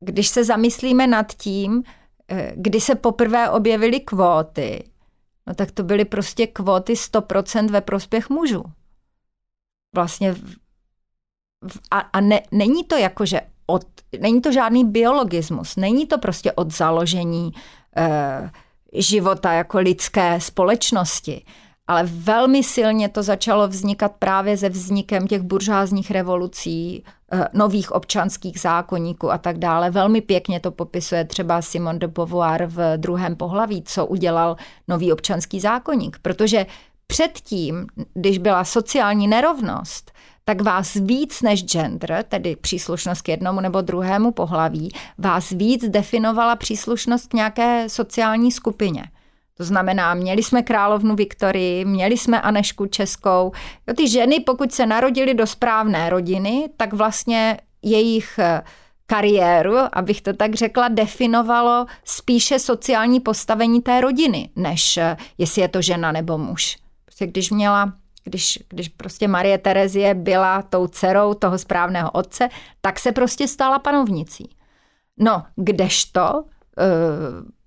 když se zamyslíme nad tím, eh, kdy se poprvé objevily kvóty, no tak to byly prostě kvóty 100% ve prospěch mužů. Vlastně v, a, a ne, není to jako, že od, není to žádný biologismus, není to prostě od založení e, života jako lidské společnosti ale velmi silně to začalo vznikat právě se vznikem těch buržázních revolucí, eh, nových občanských zákonníků a tak dále. Velmi pěkně to popisuje třeba Simon de Beauvoir v druhém pohlaví, co udělal nový občanský zákonník, protože předtím, když byla sociální nerovnost, tak vás víc než gender, tedy příslušnost k jednomu nebo druhému pohlaví, vás víc definovala příslušnost k nějaké sociální skupině. To znamená, měli jsme královnu Viktorii, měli jsme Anešku Českou. Jo, ty ženy, pokud se narodily do správné rodiny, tak vlastně jejich eh, kariéru, abych to tak řekla, definovalo spíše sociální postavení té rodiny, než eh, jestli je to žena nebo muž. Prostě když měla když, když prostě Marie Terezie byla tou dcerou toho správného otce, tak se prostě stala panovnicí. No, kdežto eh,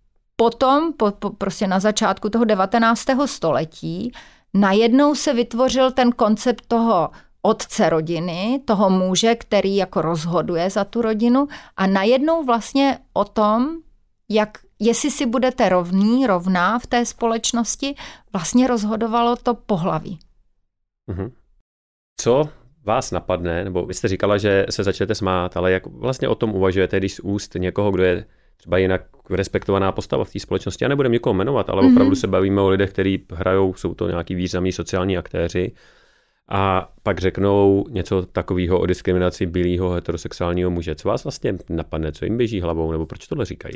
potom, po, po, prostě na začátku toho 19. století, najednou se vytvořil ten koncept toho otce rodiny, toho muže, který jako rozhoduje za tu rodinu a najednou vlastně o tom, jak, jestli si budete rovný, rovná v té společnosti, vlastně rozhodovalo to pohlaví. Mm-hmm. Co vás napadne, nebo vy jste říkala, že se začnete smát, ale jak vlastně o tom uvažujete, když z úst někoho, kdo je třeba jinak respektovaná postava v té společnosti. Já nebudem nikoho jmenovat, ale mm-hmm. opravdu se bavíme o lidech, kteří hrajou, jsou to nějaký významní sociální aktéři a pak řeknou něco takového o diskriminaci bílého heterosexuálního muže. Co vás vlastně napadne, co jim běží hlavou, nebo proč tohle říkají?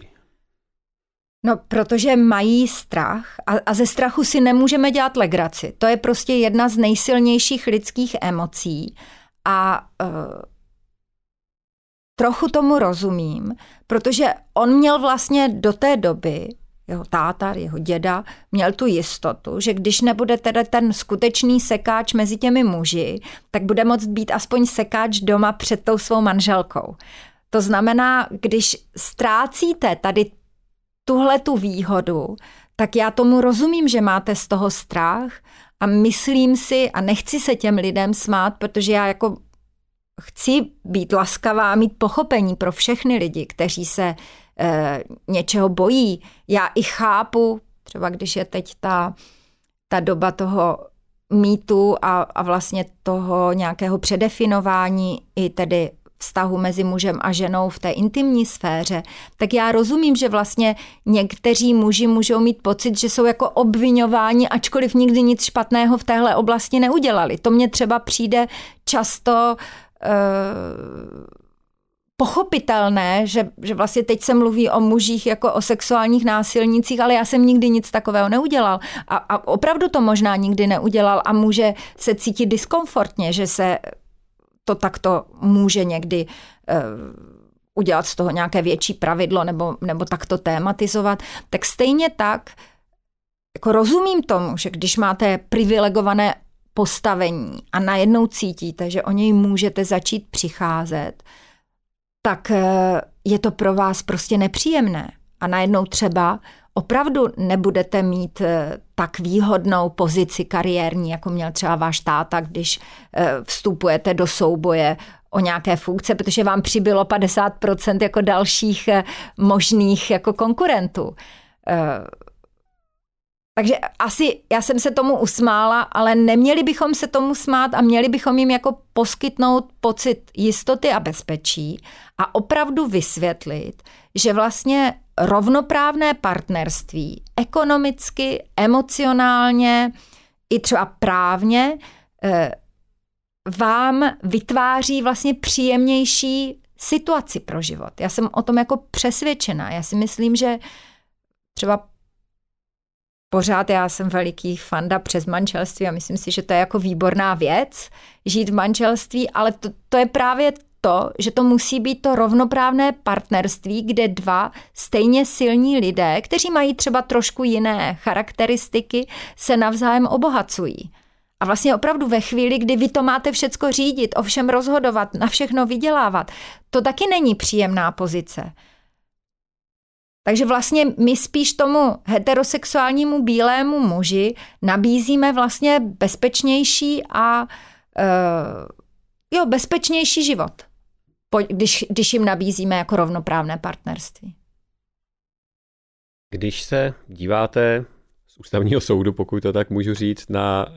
No, protože mají strach a, a ze strachu si nemůžeme dělat legraci. To je prostě jedna z nejsilnějších lidských emocí a uh, trochu tomu rozumím, protože on měl vlastně do té doby jeho táta, jeho děda, měl tu jistotu, že když nebude teda ten skutečný sekáč mezi těmi muži, tak bude moct být aspoň sekáč doma před tou svou manželkou. To znamená, když ztrácíte tady tuhle tu výhodu, tak já tomu rozumím, že máte z toho strach a myslím si, a nechci se těm lidem smát, protože já jako chci být laskavá mít pochopení pro všechny lidi, kteří se e, něčeho bojí. Já i chápu, třeba když je teď ta, ta doba toho mýtu a, a vlastně toho nějakého předefinování i tedy vztahu mezi mužem a ženou v té intimní sféře, tak já rozumím, že vlastně někteří muži můžou mít pocit, že jsou jako obvinováni, ačkoliv nikdy nic špatného v téhle oblasti neudělali. To mně třeba přijde často uh, pochopitelné, že, že vlastně teď se mluví o mužích jako o sexuálních násilnicích, ale já jsem nikdy nic takového neudělal. A, a opravdu to možná nikdy neudělal a může se cítit diskomfortně, že se to takto může někdy uh, udělat z toho nějaké větší pravidlo nebo, nebo takto tématizovat, tak stejně tak jako rozumím tomu, že když máte privilegované postavení a najednou cítíte, že o něj můžete začít přicházet, tak eh, je to pro vás prostě nepříjemné. A najednou třeba opravdu nebudete mít eh, tak výhodnou pozici kariérní, jako měl třeba váš táta, když eh, vstupujete do souboje o nějaké funkce, protože vám přibylo 50% jako dalších možných jako konkurentů. Takže asi já jsem se tomu usmála, ale neměli bychom se tomu smát a měli bychom jim jako poskytnout pocit jistoty a bezpečí a opravdu vysvětlit, že vlastně rovnoprávné partnerství ekonomicky, emocionálně i třeba právně eh, vám vytváří vlastně příjemnější situaci pro život. Já jsem o tom jako přesvědčená. Já si myslím, že třeba pořád já jsem veliký fanda přes manželství a myslím si, že to je jako výborná věc, žít v manželství, ale to, to je právě to, že to musí být to rovnoprávné partnerství, kde dva stejně silní lidé, kteří mají třeba trošku jiné charakteristiky, se navzájem obohacují. A vlastně opravdu ve chvíli, kdy vy to máte všecko řídit, o všem rozhodovat, na všechno vydělávat, to taky není příjemná pozice. Takže vlastně my spíš tomu heterosexuálnímu bílému muži nabízíme vlastně bezpečnější a uh, jo, bezpečnější život, když, když jim nabízíme jako rovnoprávné partnerství. Když se díváte z ústavního soudu, pokud to tak můžu říct, na uh,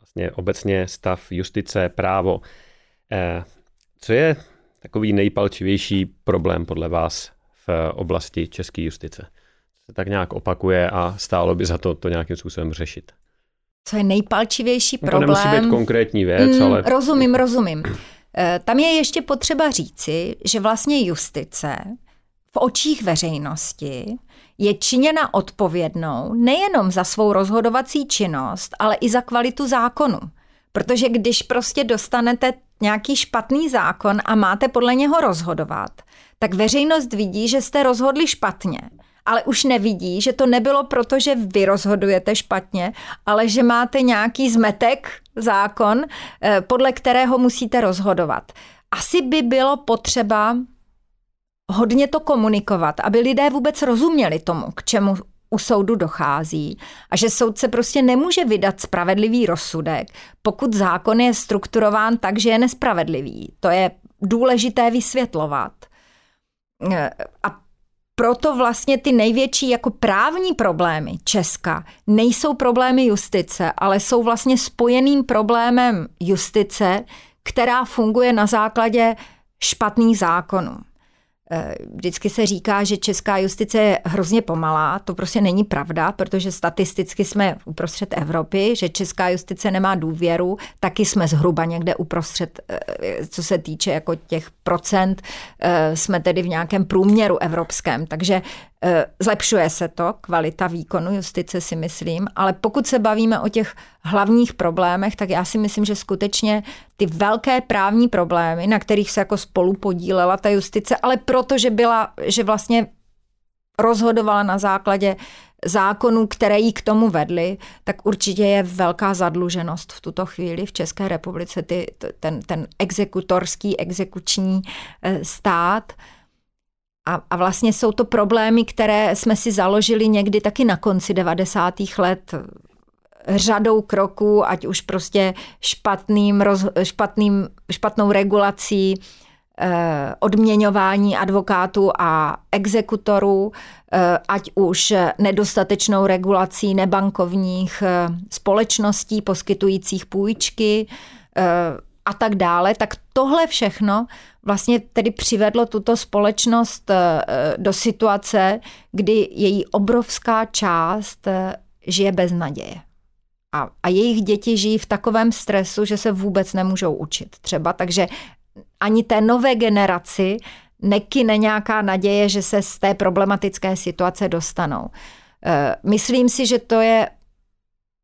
vlastně obecně stav justice, právo, uh, co je takový nejpalčivější problém podle vás v oblasti české justice. Se tak nějak opakuje a stálo by za to to nějakým způsobem řešit. Co je nejpalčivější problém? To nemusí být konkrétní věc, mm, ale... Rozumím, rozumím. Eh, tam je ještě potřeba říci, že vlastně justice v očích veřejnosti je činěna odpovědnou nejenom za svou rozhodovací činnost, ale i za kvalitu zákonu. Protože když prostě dostanete nějaký špatný zákon a máte podle něho rozhodovat, tak veřejnost vidí, že jste rozhodli špatně, ale už nevidí, že to nebylo proto, že vy rozhodujete špatně, ale že máte nějaký zmetek, zákon, eh, podle kterého musíte rozhodovat. Asi by bylo potřeba hodně to komunikovat, aby lidé vůbec rozuměli tomu, k čemu u soudu dochází a že soudce prostě nemůže vydat spravedlivý rozsudek, pokud zákon je strukturován tak, že je nespravedlivý. To je důležité vysvětlovat. A proto vlastně ty největší jako právní problémy Česka nejsou problémy justice, ale jsou vlastně spojeným problémem justice, která funguje na základě špatných zákonů. Eh, vždycky se říká, že česká justice je hrozně pomalá. To prostě není pravda, protože statisticky jsme uprostřed Evropy, že česká justice nemá důvěru, taky jsme zhruba někde uprostřed, eh, co se týče jako těch procent, eh, jsme tedy v nějakém průměru evropském. Takže zlepšuje se to, kvalita výkonu justice si myslím, ale pokud se bavíme o těch hlavních problémech, tak já si myslím, že skutečně ty velké právní problémy, na kterých se jako spolu podílela ta justice, ale protože byla, že vlastně rozhodovala na základě zákonů, které jí k tomu vedly, tak určitě je velká zadluženost v tuto chvíli v České republice, ty, ten, ten exekutorský, exekuční eh, stát. A, a vlastně jsou to problémy, které jsme si založili někdy taky na konci 90. let řadou kroků, ať už prostě špatným, roz, špatným, špatnou regulací, eh, odměňování advokátů a exekutorů, eh, ať už nedostatečnou regulací nebankovních eh, společností poskytujících půjčky a tak dále, tak tohle všechno vlastně tedy přivedlo tuto společnost do situace, kdy její obrovská část žije bez naděje. A, a jejich děti žijí v takovém stresu, že se vůbec nemůžou učit třeba. Takže ani té nové generaci nekyne nějaká naděje, že se z té problematické situace dostanou. Eh, myslím si, že to je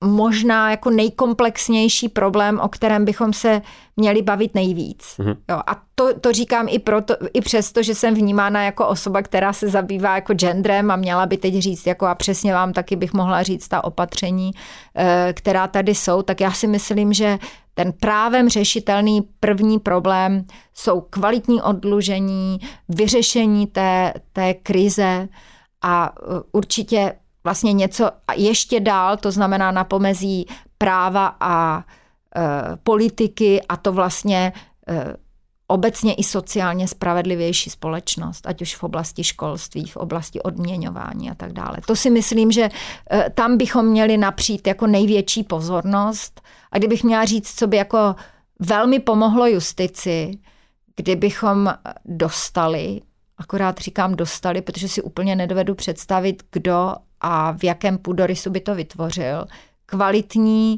možná jako nejkomplexnější problém, o kterém bychom se měli bavit nejvíc. Mm-hmm. Jo, a to, to říkám i, proto, i přesto, že jsem vnímána jako osoba, která se zabývá jako genderem a měla by teď říct, jako a přesně vám taky bych mohla říct ta opatření, eh, která tady jsou, tak já si myslím, že ten právem řešitelný první problém jsou kvalitní odlužení, vyřešení té, té krize a eh, určitě vlastně něco ještě dál, to znamená na pomezí práva a e, politiky a to vlastně e, obecně i sociálně spravedlivější společnost, ať už v oblasti školství, v oblasti odměňování a tak dále. To si myslím, že e, tam bychom měli napřít jako největší pozornost. A kdybych měla říct, co by jako velmi pomohlo justici, kdybychom dostali, akorát říkám dostali, protože si úplně nedovedu představit, kdo a v jakém půdorysu by to vytvořil, kvalitní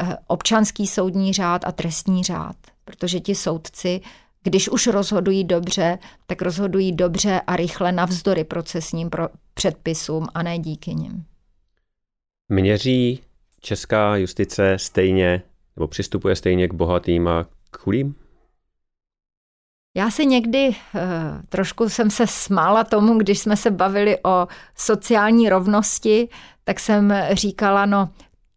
eh, občanský soudní řád a trestní řád. Protože ti soudci, když už rozhodují dobře, tak rozhodují dobře a rychle navzdory procesním předpisům a ne díky nim. Měří česká justice stejně nebo přistupuje stejně k bohatým a k chudým? Já si někdy uh, trošku jsem se smála tomu, když jsme se bavili o sociální rovnosti, tak jsem říkala, no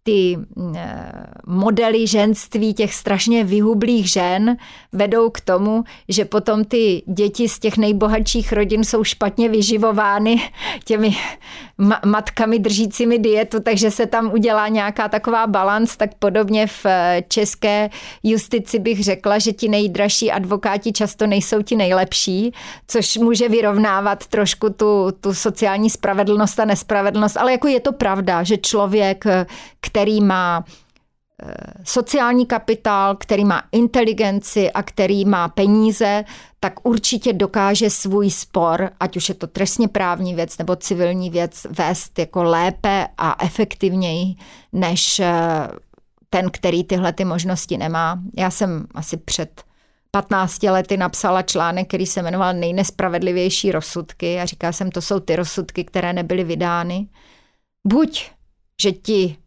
ty eh, modely ženství těch strašně vyhublých žen vedou k tomu, že potom ty děti z těch nejbohatších rodin jsou špatně vyživovány těmi matkami držícími dietu, takže se tam udělá nějaká taková balans, tak podobně v eh, české justici bych řekla, že ti nejdražší advokáti často nejsou ti nejlepší, což může vyrovnávat trošku tu, tu sociální spravedlnost a nespravedlnost, ale jako je to pravda, že člověk, který má eh, sociální kapitál, který má inteligenci a který má peníze, tak určitě dokáže svůj spor, ať už je to trestně právní věc nebo civilní věc, vést jako lépe a efektivněji než eh, ten, který tyhle ty možnosti nemá. Já jsem asi před 15 lety napsala článek, který se jmenoval Nejnespravedlivější rozsudky a říká jsem, to jsou ty rozsudky, které nebyly vydány. Buď, že ti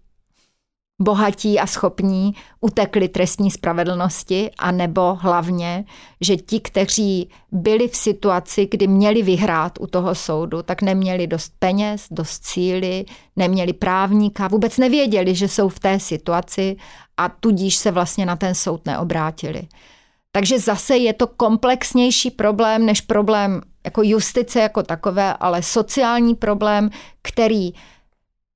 bohatí a schopní utekli trestní spravedlnosti, anebo hlavně, že ti, kteří byli v situaci, kdy měli vyhrát u toho soudu, tak neměli dost peněz, dost síly, neměli právníka, vůbec nevěděli, že jsou v té situaci a tudíž se vlastně na ten soud neobrátili. Takže zase je to komplexnější problém než problém jako justice jako takové, ale sociální problém, který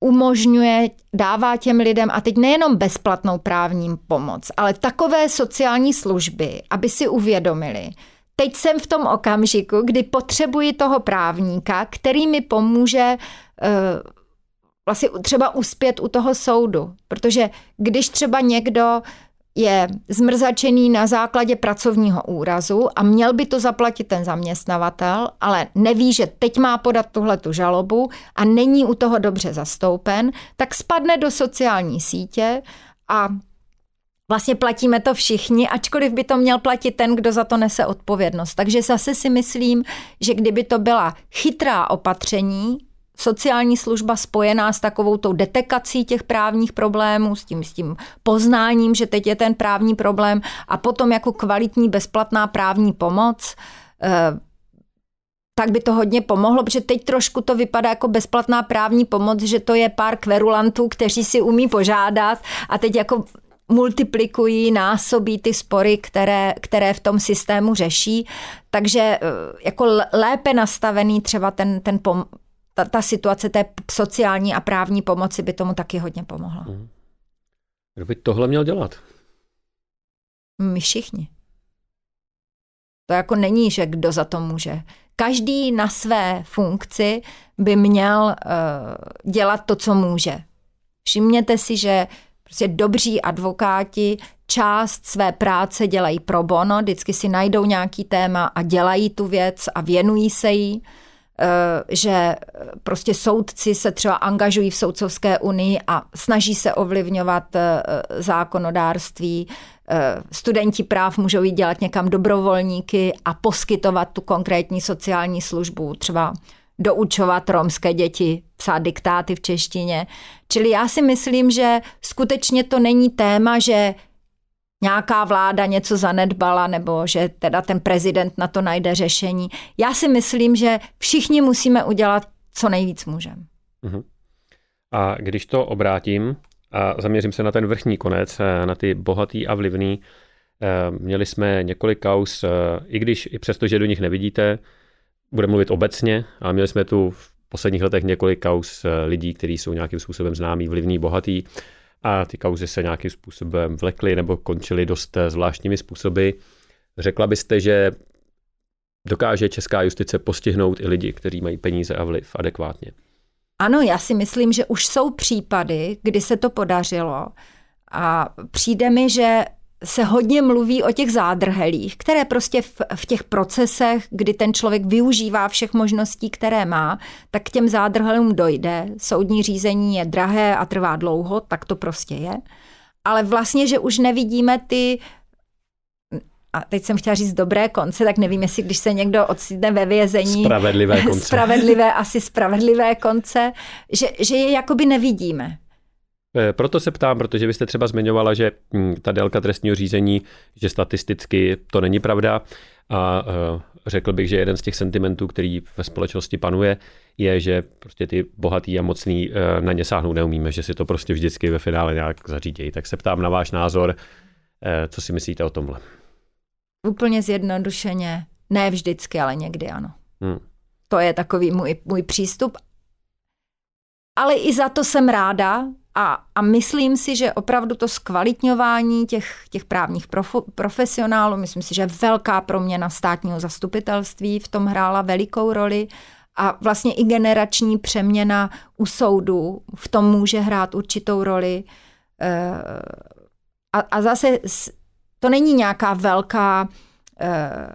umožňuje, dává těm lidem, a teď nejenom bezplatnou právní pomoc, ale takové sociální služby, aby si uvědomili, teď jsem v tom okamžiku, kdy potřebuji toho právníka, který mi pomůže uh, vlastně třeba uspět u toho soudu. Protože když třeba někdo je zmrzačený na základě pracovního úrazu a měl by to zaplatit ten zaměstnavatel, ale neví, že teď má podat tuhle tu žalobu a není u toho dobře zastoupen, tak spadne do sociální sítě a Vlastně platíme to všichni, ačkoliv by to měl platit ten, kdo za to nese odpovědnost. Takže zase si myslím, že kdyby to byla chytrá opatření, sociální služba spojená s takovou tou detekací těch právních problémů, s tím, s tím poznáním, že teď je ten právní problém a potom jako kvalitní bezplatná právní pomoc, eh, tak by to hodně pomohlo, protože teď trošku to vypadá jako bezplatná právní pomoc, že to je pár kverulantů, kteří si umí požádat a teď jako multiplikují, násobí ty spory, které, které v tom systému řeší. Takže eh, jako lépe nastavený třeba ten, ten pom- ta, ta situace té sociální a právní pomoci by tomu taky hodně pomohla. Mhm. Kdo by tohle měl dělat? My všichni. To jako není, že kdo za to může. Každý na své funkci by měl uh, dělat to, co může. Všimněte si, že prostě dobří advokáti část své práce dělají pro bono, vždycky si najdou nějaký téma a dělají tu věc a věnují se jí. Eh, že prostě soudci se třeba angažují v soudcovské unii a snaží se ovlivňovat eh, zákonodárství. Eh, studenti práv můžou jít dělat někam dobrovolníky a poskytovat tu konkrétní sociální službu, třeba doučovat romské děti, psát diktáty v češtině. Čili já si myslím, že skutečně to není téma, že nějaká vláda něco zanedbala nebo že teda ten prezident na to najde řešení. Já si myslím, že všichni musíme udělat, co nejvíc můžeme. Uh-huh. A když to obrátím a zaměřím se na ten vrchní konec, eh, na ty bohatý a vlivný, eh, měli jsme několik kaus, eh, i když i přesto, že do nich nevidíte, budeme mluvit obecně, ale měli jsme tu v posledních letech několik kaus lidí, kteří jsou nějakým způsobem známí, vlivní, bohatý a ty kauzy se nějakým způsobem vlekly nebo končily dost eh, zvláštními způsoby. Řekla byste, že dokáže česká justice postihnout i lidi, kteří mají peníze a vliv adekvátně? Ano, já si myslím, že už jsou případy, kdy se to podařilo a přijde mi, že se hodně mluví o těch zádrhelích, které prostě v, v těch procesech, kdy ten člověk využívá všech možností, které má, tak k těm zádrhelům dojde. Soudní řízení je drahé a trvá dlouho, tak to prostě je. Ale vlastně, že už nevidíme ty a teď jsem chtěla říct dobré konce, tak nevím, jestli když se někdo ocitne ve vězení. Spravedlivé konce. Spravedlivé, asi spravedlivé konce, že, že je jakoby nevidíme. Eh, proto se ptám, protože vy jste třeba zmiňovala, že hm, ta délka trestního řízení, že statisticky to není pravda a eh, řekl bych, že jeden z těch sentimentů, který ve společnosti panuje, je, že prostě ty bohatý a mocný eh, na ně sáhnout neumíme, že si to prostě vždycky ve finále nějak zařídějí. Tak se ptám na váš názor, co si myslíte o tomhle? Úplně zjednodušeně. Ne vždycky, ale někdy ano. Hmm. To je takový můj, můj přístup. Ale i za to jsem ráda, a, a myslím si, že opravdu to zkvalitňování těch, těch právních prof, profesionálů, myslím si, že velká proměna státního zastupitelství v tom hrála velikou roli a vlastně i generační přeměna u soudu v tom může hrát určitou roli. Eh, a, a zase to není nějaká velká eh,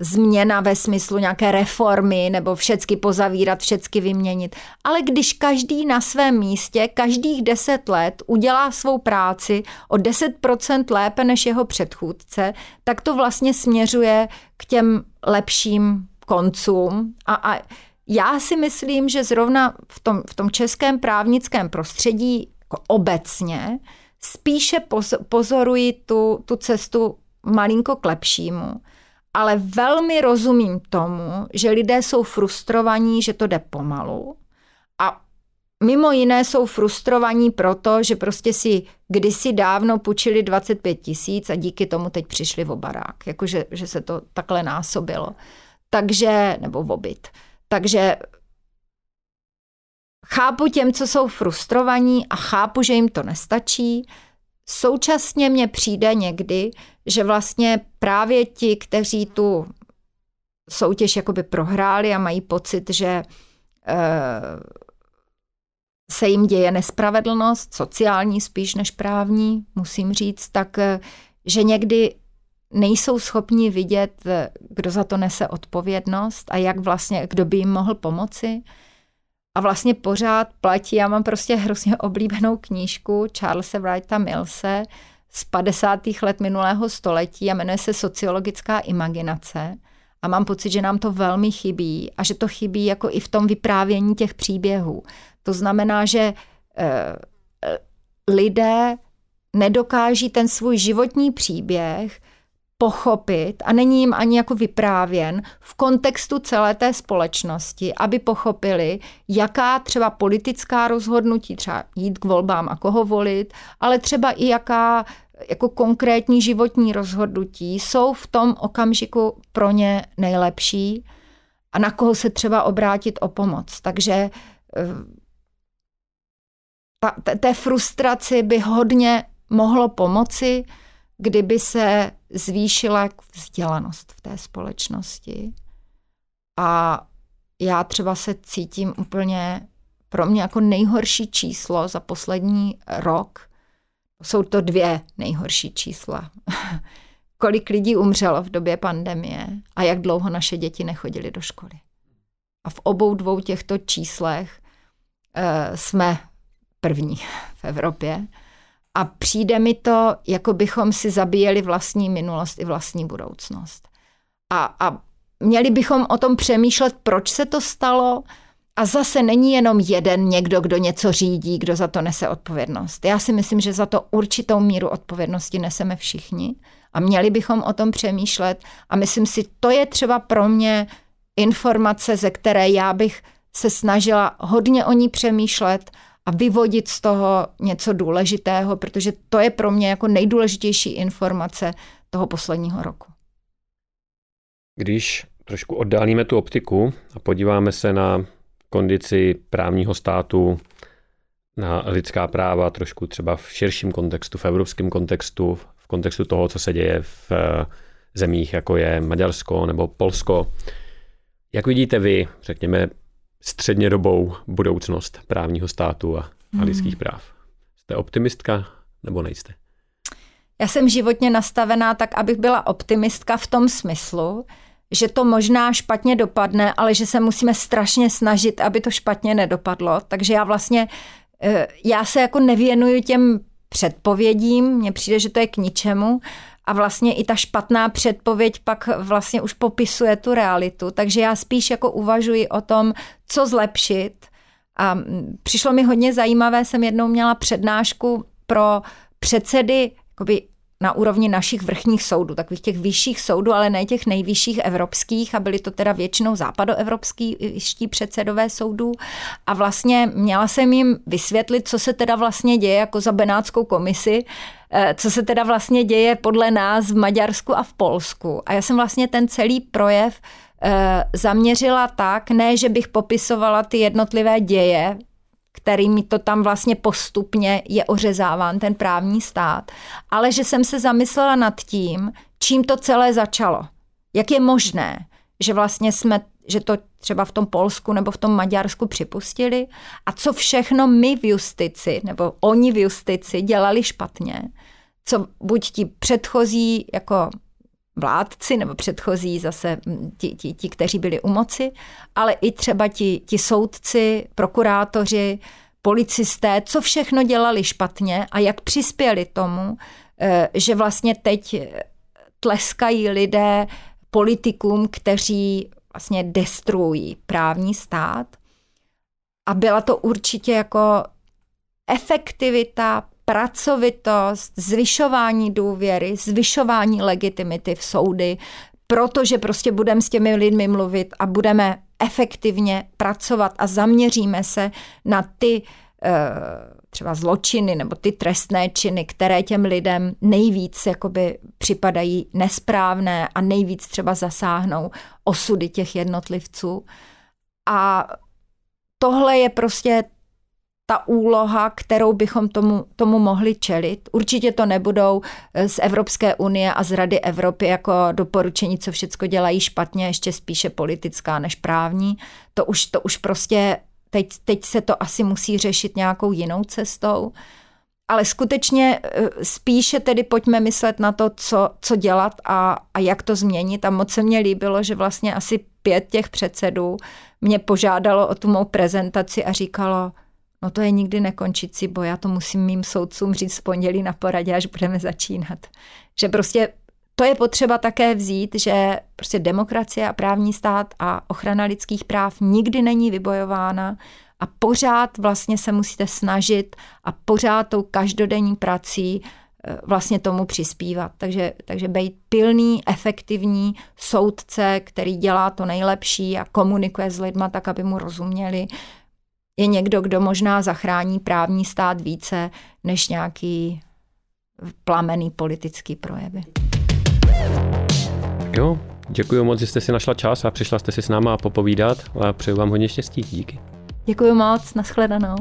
změna ve smyslu nějaké reformy nebo všecky pozavírat, všecky vyměnit. Ale když každý na svém místě každých deset let udělá svou práci o 10% lépe než jeho předchůdce, tak to vlastně směřuje k těm lepším koncům. A, a já si myslím, že zrovna v tom, v tom českém právnickém prostředí jako obecně spíše pozoruji tu, tu cestu malinko k lepšímu ale velmi rozumím tomu, že lidé jsou frustrovaní, že to jde pomalu a mimo jiné jsou frustrovaní proto, že prostě si kdysi dávno půjčili 25 tisíc a díky tomu teď přišli v barák, jakože že se to takhle násobilo. Takže, nebo v obyt. Takže chápu těm, co jsou frustrovaní a chápu, že jim to nestačí. Současně mně přijde někdy, že vlastně právě ti, kteří tu soutěž jakoby prohráli a mají pocit, že eh, se jim děje nespravedlnost, sociální spíš než právní, musím říct, tak eh, že někdy nejsou schopni vidět, eh, kdo za to nese odpovědnost a jak vlastně, kdo by jim mohl pomoci. A vlastně pořád platí, já mám prostě hrozně oblíbenou knížku Charlesa Wrighta Millse z 50. let minulého století a jmenuje se Sociologická imaginace. A mám pocit, že nám to velmi chybí a že to chybí jako i v tom vyprávění těch příběhů. To znamená, že eh, lidé nedokáží ten svůj životní příběh pochopit a není jim ani jako vyprávěn v kontextu celé té společnosti, aby pochopili, jaká třeba politická rozhodnutí, třeba jít k volbám a koho volit, ale třeba i jaká jako konkrétní životní rozhodnutí jsou v tom okamžiku pro ně nejlepší a na koho se třeba obrátit o pomoc. Takže eh, ta, té frustraci by hodně mohlo pomoci, kdyby se zvýšila vzdělanost v té společnosti. A já třeba se cítím úplně pro mě jako nejhorší číslo za poslední rok. Jsou to dvě nejhorší čísla. Kolik lidí umřelo v době pandemie a jak dlouho naše děti nechodily do školy. A v obou dvou těchto číslech uh, jsme první v Evropě. A přijde mi to, jako bychom si zabíjeli vlastní minulost i vlastní budoucnost. A, a měli bychom o tom přemýšlet, proč se to stalo. A zase není jenom jeden někdo, kdo něco řídí, kdo za to nese odpovědnost. Já si myslím, že za to určitou míru odpovědnosti neseme všichni a měli bychom o tom přemýšlet. A myslím si, to je třeba pro mě informace, ze které já bych se snažila hodně o ní přemýšlet a vyvodit z toho něco důležitého, protože to je pro mě jako nejdůležitější informace toho posledního roku. Když trošku oddálíme tu optiku a podíváme se na kondici právního státu, na lidská práva, trošku třeba v širším kontextu, v evropském kontextu, v kontextu toho, co se děje v eh, zemích, jako je Maďarsko nebo Polsko. Jak vidíte vy, řekněme, střednědobou budoucnost právního státu a, a hmm. lidských práv. Jste optimistka nebo nejste? Já jsem životně nastavená tak, abych byla optimistka v tom smyslu, že to možná špatně dopadne, ale že se musíme strašně snažit, aby to špatně nedopadlo. Takže já vlastně, eh, já se jako nevěnuju těm předpovědím, mně přijde, že to je k ničemu, a vlastně i ta špatná předpověď pak vlastně už popisuje tu realitu. Takže já spíš jako uvažuji o tom, co zlepšit. A přišlo mi hodně zajímavé, jsem jednou měla přednášku pro předsedy jakoby na úrovni našich vrchních soudů, takových těch vyšších soudů, ale ne těch nejvyšších evropských a byly to teda většinou západoevropský předsedové soudů a vlastně měla jsem jim vysvětlit, co se teda vlastně děje jako za Benátskou komisi, eh, co se teda vlastně děje podle nás v Maďarsku a v Polsku. A já jsem vlastně ten celý projev eh, zaměřila tak, ne, že bych popisovala ty jednotlivé děje kterými to tam vlastně postupně je ořezáván ten právní stát, ale že jsem se zamyslela nad tím, čím to celé začalo. Jak je možné, že vlastně jsme, že to třeba v tom Polsku nebo v tom Maďarsku připustili a co všechno my v justici nebo oni v justici dělali špatně, co buď ti předchozí jako vládci nebo předchozí zase ti, ti, ti kteří byli u moci, ale i třeba ti, ti soudci, prokurátoři, policisté, co všechno dělali špatně a jak přispěli tomu, eh, že vlastně teď tleskají lidé politikům, kteří vlastně destruují právní stát. A byla to určitě jako efektivita, pracovitost, zvyšování důvěry, zvyšování legitimity v soudy, protože prostě budeme s těmi lidmi mluvit a budeme efektivně pracovat a zaměříme se na ty eh, třeba zločiny nebo ty trestné činy, které těm lidem nejvíc jakoby připadají nesprávné a nejvíc třeba zasáhnou osudy těch jednotlivců. A tohle je prostě ta úloha, kterou bychom tomu, tomu mohli čelit. Určitě to nebudou eh, z Evropské unie a z Rady Evropy jako doporučení, co všechno dělají špatně, ještě spíše politická než právní. To už, to už prostě teď, teď se to asi musí řešit nějakou jinou cestou. Ale skutečně eh, spíše tedy pojďme myslet na to, co, co dělat a, a jak to změnit. A moc se mně líbilo, že vlastně asi pět těch předsedů mě požádalo o tu mou prezentaci a říkalo, No to je nikdy nekončící boj, já to musím mým soudcům říct v pondělí na poradě, až budeme začínat. Že prostě to je potřeba také vzít, že prostě demokracie a právní stát a ochrana lidských práv nikdy není vybojována a pořád vlastně se musíte snažit a pořád tou každodenní prací eh, vlastně tomu přispívat. Takže, takže být pilný, efektivní soudce, který dělá to nejlepší a komunikuje s lidma tak, aby mu rozuměli, je někdo, kdo možná zachrání právní stát více než nějaký plamený politický projevy. Jo, děkuji moc, že jste si našla čas a přišla jste si s náma popovídat a přeju vám hodně štěstí. Díky. Děkuji moc, nashledanou.